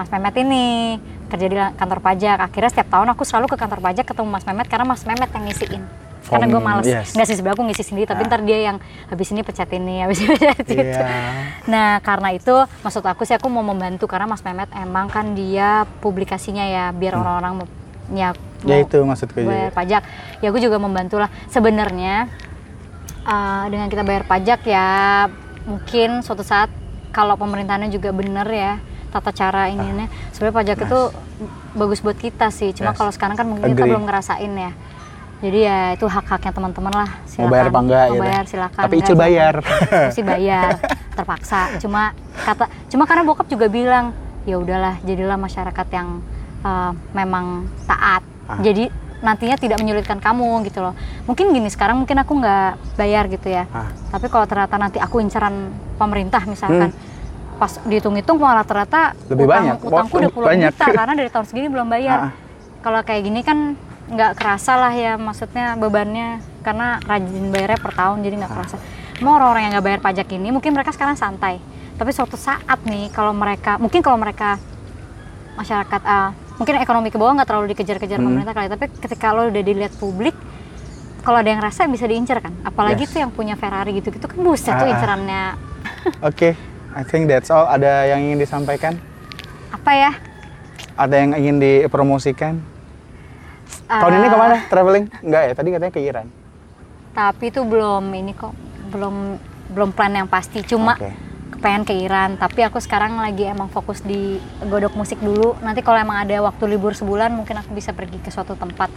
Mas Memet ini kerja di kantor pajak. Akhirnya setiap tahun aku selalu ke kantor pajak ketemu Mas Memet karena Mas Memet yang ngisiin. Karena gue males. yes. Nggak sih sebenarnya aku ngisi sendiri, tapi Ah. ntar dia yang habis ini pecat ini, habis ini pecat itu. Iya. Nah, karena itu maksud aku sih aku mau membantu karena Mas Memet emang kan dia publikasinya ya biar orang-orang mau ya, Hmm. Ya mau itu maksudku bayar juga. pajak. Ya aku juga membantu lah. Sebenarnya uh, dengan kita bayar pajak ya mungkin suatu saat kalau pemerintahannya juga bener ya tata cara ininya sebenarnya pajak itu bagus buat kita sih. Cuma Yes. kalau sekarang kan mungkin kita Agree. belum ngerasain ya. Jadi ya itu hak-haknya teman-teman lah. Mau Silakan. bayar apa enggak Mau gitu. bayar silakan. Tapi Icil bayar. Sih bayar <laughs> terpaksa cuma kata cuma karena bokap juga bilang ya udahlah jadilah masyarakat yang uh, memang taat Ah. jadi nantinya tidak menyulitkan kamu gitu loh mungkin gini sekarang mungkin aku nggak bayar gitu ya Ah. tapi kalau ternyata nanti aku inceran pemerintah misalkan pas dihitung-hitung malah ternyata Hmm. Lebih utang, banyak. utangku udah puluhan Banyak. juta karena dari tahun segini belum bayar <laughs> Ah. kalau kayak gini kan nggak kerasa lah ya maksudnya bebannya karena rajin bayarnya per tahun jadi nggak kerasa mau orang-orang yang nggak bayar pajak ini mungkin mereka sekarang santai tapi suatu saat nih kalau mereka mungkin kalau mereka masyarakat ah, mungkin ekonomi ke bawah nggak terlalu dikejar-kejar Hmm. pemerintah kali tapi ketika lo udah dilihat publik kalau ada yang rasa bisa diincar kan apalagi Yes. tuh yang punya Ferrari gitu gitu kan buset tuh Ah, ah. incerannya <laughs> Oke, I think that's all. Ada yang ingin disampaikan? apa ya Ada yang ingin dipromosikan? Tahun ini Ah, ke mana? Traveling? Enggak ya, tadi katanya ke Iran. tapi itu belum ini kok belum belum plan yang pasti cuma Oke. pengen ke Iran tapi aku sekarang lagi emang fokus di godok musik dulu nanti kalau emang ada waktu libur sebulan mungkin aku bisa pergi ke suatu tempat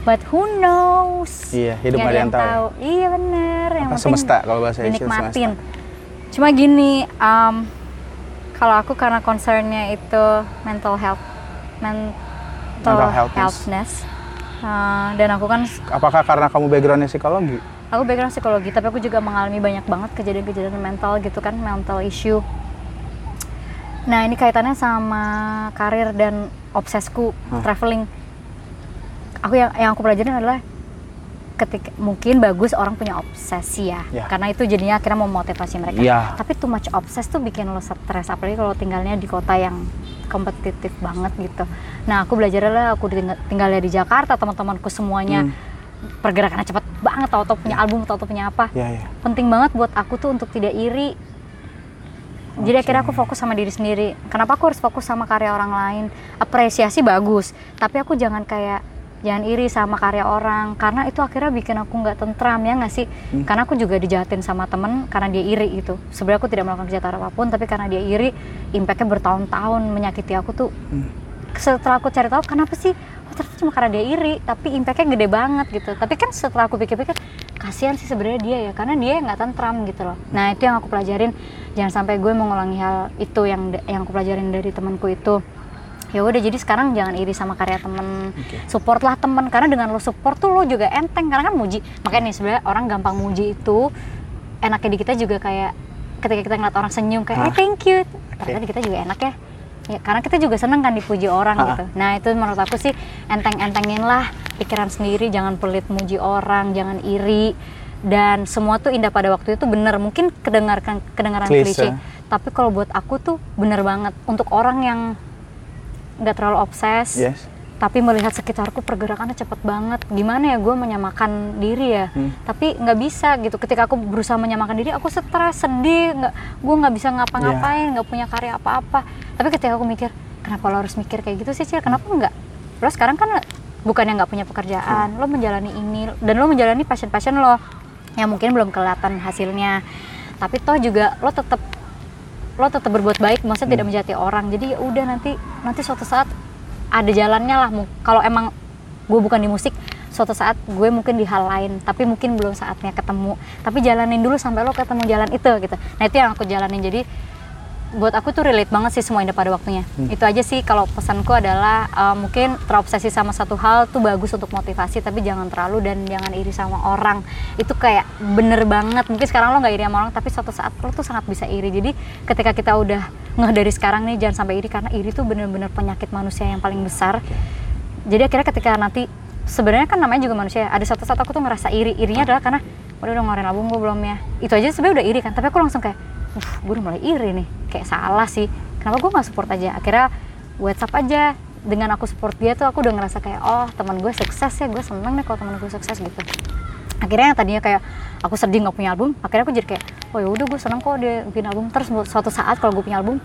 but who knows Iya, hidup ada yang tahu. iya bener yang Apa, semesta kalau bahasa dinikmatin cuma gini um, kalau aku karena concernnya itu mental health mental, Mental healthness. healthness dan aku kan Apakah karena kamu backgroundnya psikologi? aku background psikologi tapi aku juga mengalami banyak banget kejadian-kejadian mental gitu kan mental issue nah ini kaitannya sama karir dan obsesku Hah. traveling aku yang yang aku pelajarin adalah ketika mungkin bagus orang punya obsesi ya, Ya. karena itu jadinya akhirnya memotivasi mereka. Iya. tapi too much obses tuh bikin lo stres apalagi kalau tinggalnya di kota yang kompetitif banget gitu. Nah aku belajar lah aku tinggalnya di Jakarta teman-temanku semuanya. Hmm. pergerakannya cepet banget tau-tau punya album tau-tau punya apa. Ya, ya. penting banget buat aku tuh untuk tidak iri. Jadi akhirnya aku fokus sama diri sendiri. Kenapa aku harus fokus sama karya orang lain? Apresiasi bagus tapi aku jangan kayak jangan iri sama karya orang karena itu akhirnya bikin aku nggak tentram ya nggak sih? Karena aku juga dijahatin sama temen karena dia iri gitu. Sebenarnya aku tidak melakukan kejahatan apa pun tapi karena dia iri impactnya bertahun-tahun menyakiti aku tuh. Setelah aku cari tahu kenapa sih? Oh, ternyata cuma karena dia iri tapi impactnya gede banget gitu. Tapi kan setelah aku pikir-pikir kasihan sih sebenarnya dia ya karena dia nggak tentram gitu loh. Nah itu yang aku pelajarin. Jangan sampai gue mengulangi hal itu yang yang aku pelajarin dari temanku itu ya udah jadi sekarang jangan iri sama karya temen. Oke. support lah temen karena dengan lo support tuh lo juga enteng karena kan muji. Makanya nih sebenarnya orang gampang muji itu enaknya di kita juga kayak ketika kita ngeliat orang senyum kayak Ah. "Eh, thank you. Ternyata di kita juga enak ya. Ya karena kita juga seneng kan dipuji orang Ah. gitu. Nah itu menurut aku sih enteng-entengin lah pikiran sendiri jangan pelit muji orang jangan iri. Dan semua tuh indah pada waktu itu bener. Mungkin kedengarkan kedengaran klise. Tapi kalau buat aku tuh bener banget. Untuk orang yang nggak terlalu obses. Yes. tapi melihat sekitarku pergerakannya cepet banget. Gimana ya gue menyamakan diri ya? Hmm. tapi nggak bisa gitu. Ketika aku berusaha menyamakan diri aku stres sedih nggak gue nggak bisa ngapa-ngapain nggak punya karya apa-apa. Tapi ketika aku mikir kenapa lo harus mikir kayak gitu sih Cil? Kenapa enggak lo sekarang kan bukannya nggak punya pekerjaan. Lo menjalani ini dan lo menjalani passion-passion lo. Yang mungkin belum kelihatan hasilnya. Tapi toh juga lo tetap lo tetap berbuat baik maksudnya tidak menjati orang. Jadi ya udah nanti nanti suatu saat ada jalannya lah. Kalau emang gue bukan di musik suatu saat gue mungkin di hal lain. Tapi mungkin belum saatnya ketemu. Tapi jalanin dulu sampai lo ketemu jalan itu gitu. Nah itu yang aku jalanin. Jadi buat aku tuh relate banget sih semua indah pada waktunya. Itu aja sih kalau pesanku adalah uh, mungkin terobsesi sama satu hal tuh bagus untuk motivasi tapi jangan terlalu dan jangan iri sama orang. Itu kayak bener banget. Mungkin sekarang lo nggak iri sama orang tapi suatu saat lo tuh sangat bisa iri. Jadi ketika kita udah ngeh dari sekarang nih jangan sampai iri karena iri tuh bener-bener penyakit manusia yang paling besar. Jadi akhirnya ketika nanti sebenarnya kan namanya juga manusia ya, ada satu saat aku tuh ngerasa iri. Irinya adalah karena udah udah ngeluarin album gue belum ya? Itu aja sebenarnya udah iri kan tapi aku langsung kayak uh gue udah mulai iri nih. Kayak salah sih. Kenapa gue nggak support aja? Akhirnya WhatsApp aja. Dengan aku support dia tuh aku udah ngerasa kayak oh teman gue sukses ya. Gue seneng nih kalau teman gue sukses gitu. Akhirnya yang tadinya kayak aku sedih nggak punya album akhirnya aku jadi kayak oh ya udah gue seneng kok dia bikin album. Terus suatu saat kalau gue punya album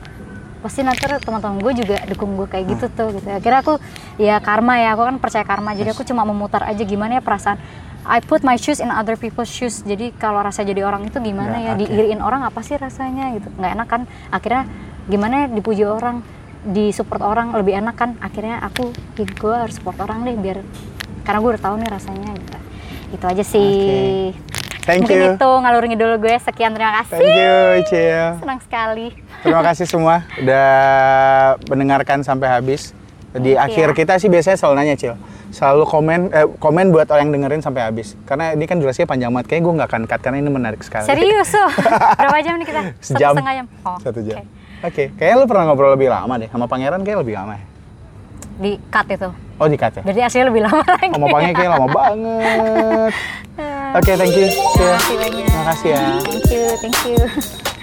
pasti nanti teman-teman gue juga dukung gue kayak gitu tuh gitu. Akhirnya aku ya karma ya. Aku kan percaya karma. Jadi aku cuma memutar aja gimana ya perasaan I put my shoes in other people's shoes. Jadi kalau rasa jadi orang itu gimana Ya, ya, diiriin orang apa sih rasanya gitu? Nggak enak kan? Akhirnya gimana ya? Dipuji orang disupport orang lebih enak kan? Akhirnya aku ya gue harus support orang deh biar karena gue udah tahu nih rasanya gitu. Itu aja sih. Thank mungkin you. itu ngalur ngidul gue. Sekian terima kasih. Thank you, Cil. senang sekali. Terima <laughs> kasih semua udah mendengarkan sampai habis. Di you akhir kita sih biasanya selalu nanya, Cil. Selalu komen eh, komen buat orang yang dengerin sampai habis. Karena ini kan durasinya panjang banget. Kayaknya gue nggak akan cut karena ini menarik sekali. serius <laughs> tuh berapa jam nih kita satu Sejam. setengah jam oh, Satu jam. oke. Oke, kayaknya lu pernah ngobrol lebih lama deh. Sama Pangeran kayak lebih lama ya. di cut itu Oh, di cut ya? berarti aslinya lebih lama lagi Sama Pange kayak lama banget. <laughs> Oke, thank you. Terima kasih banyak Terima kasih ya. thank you thank you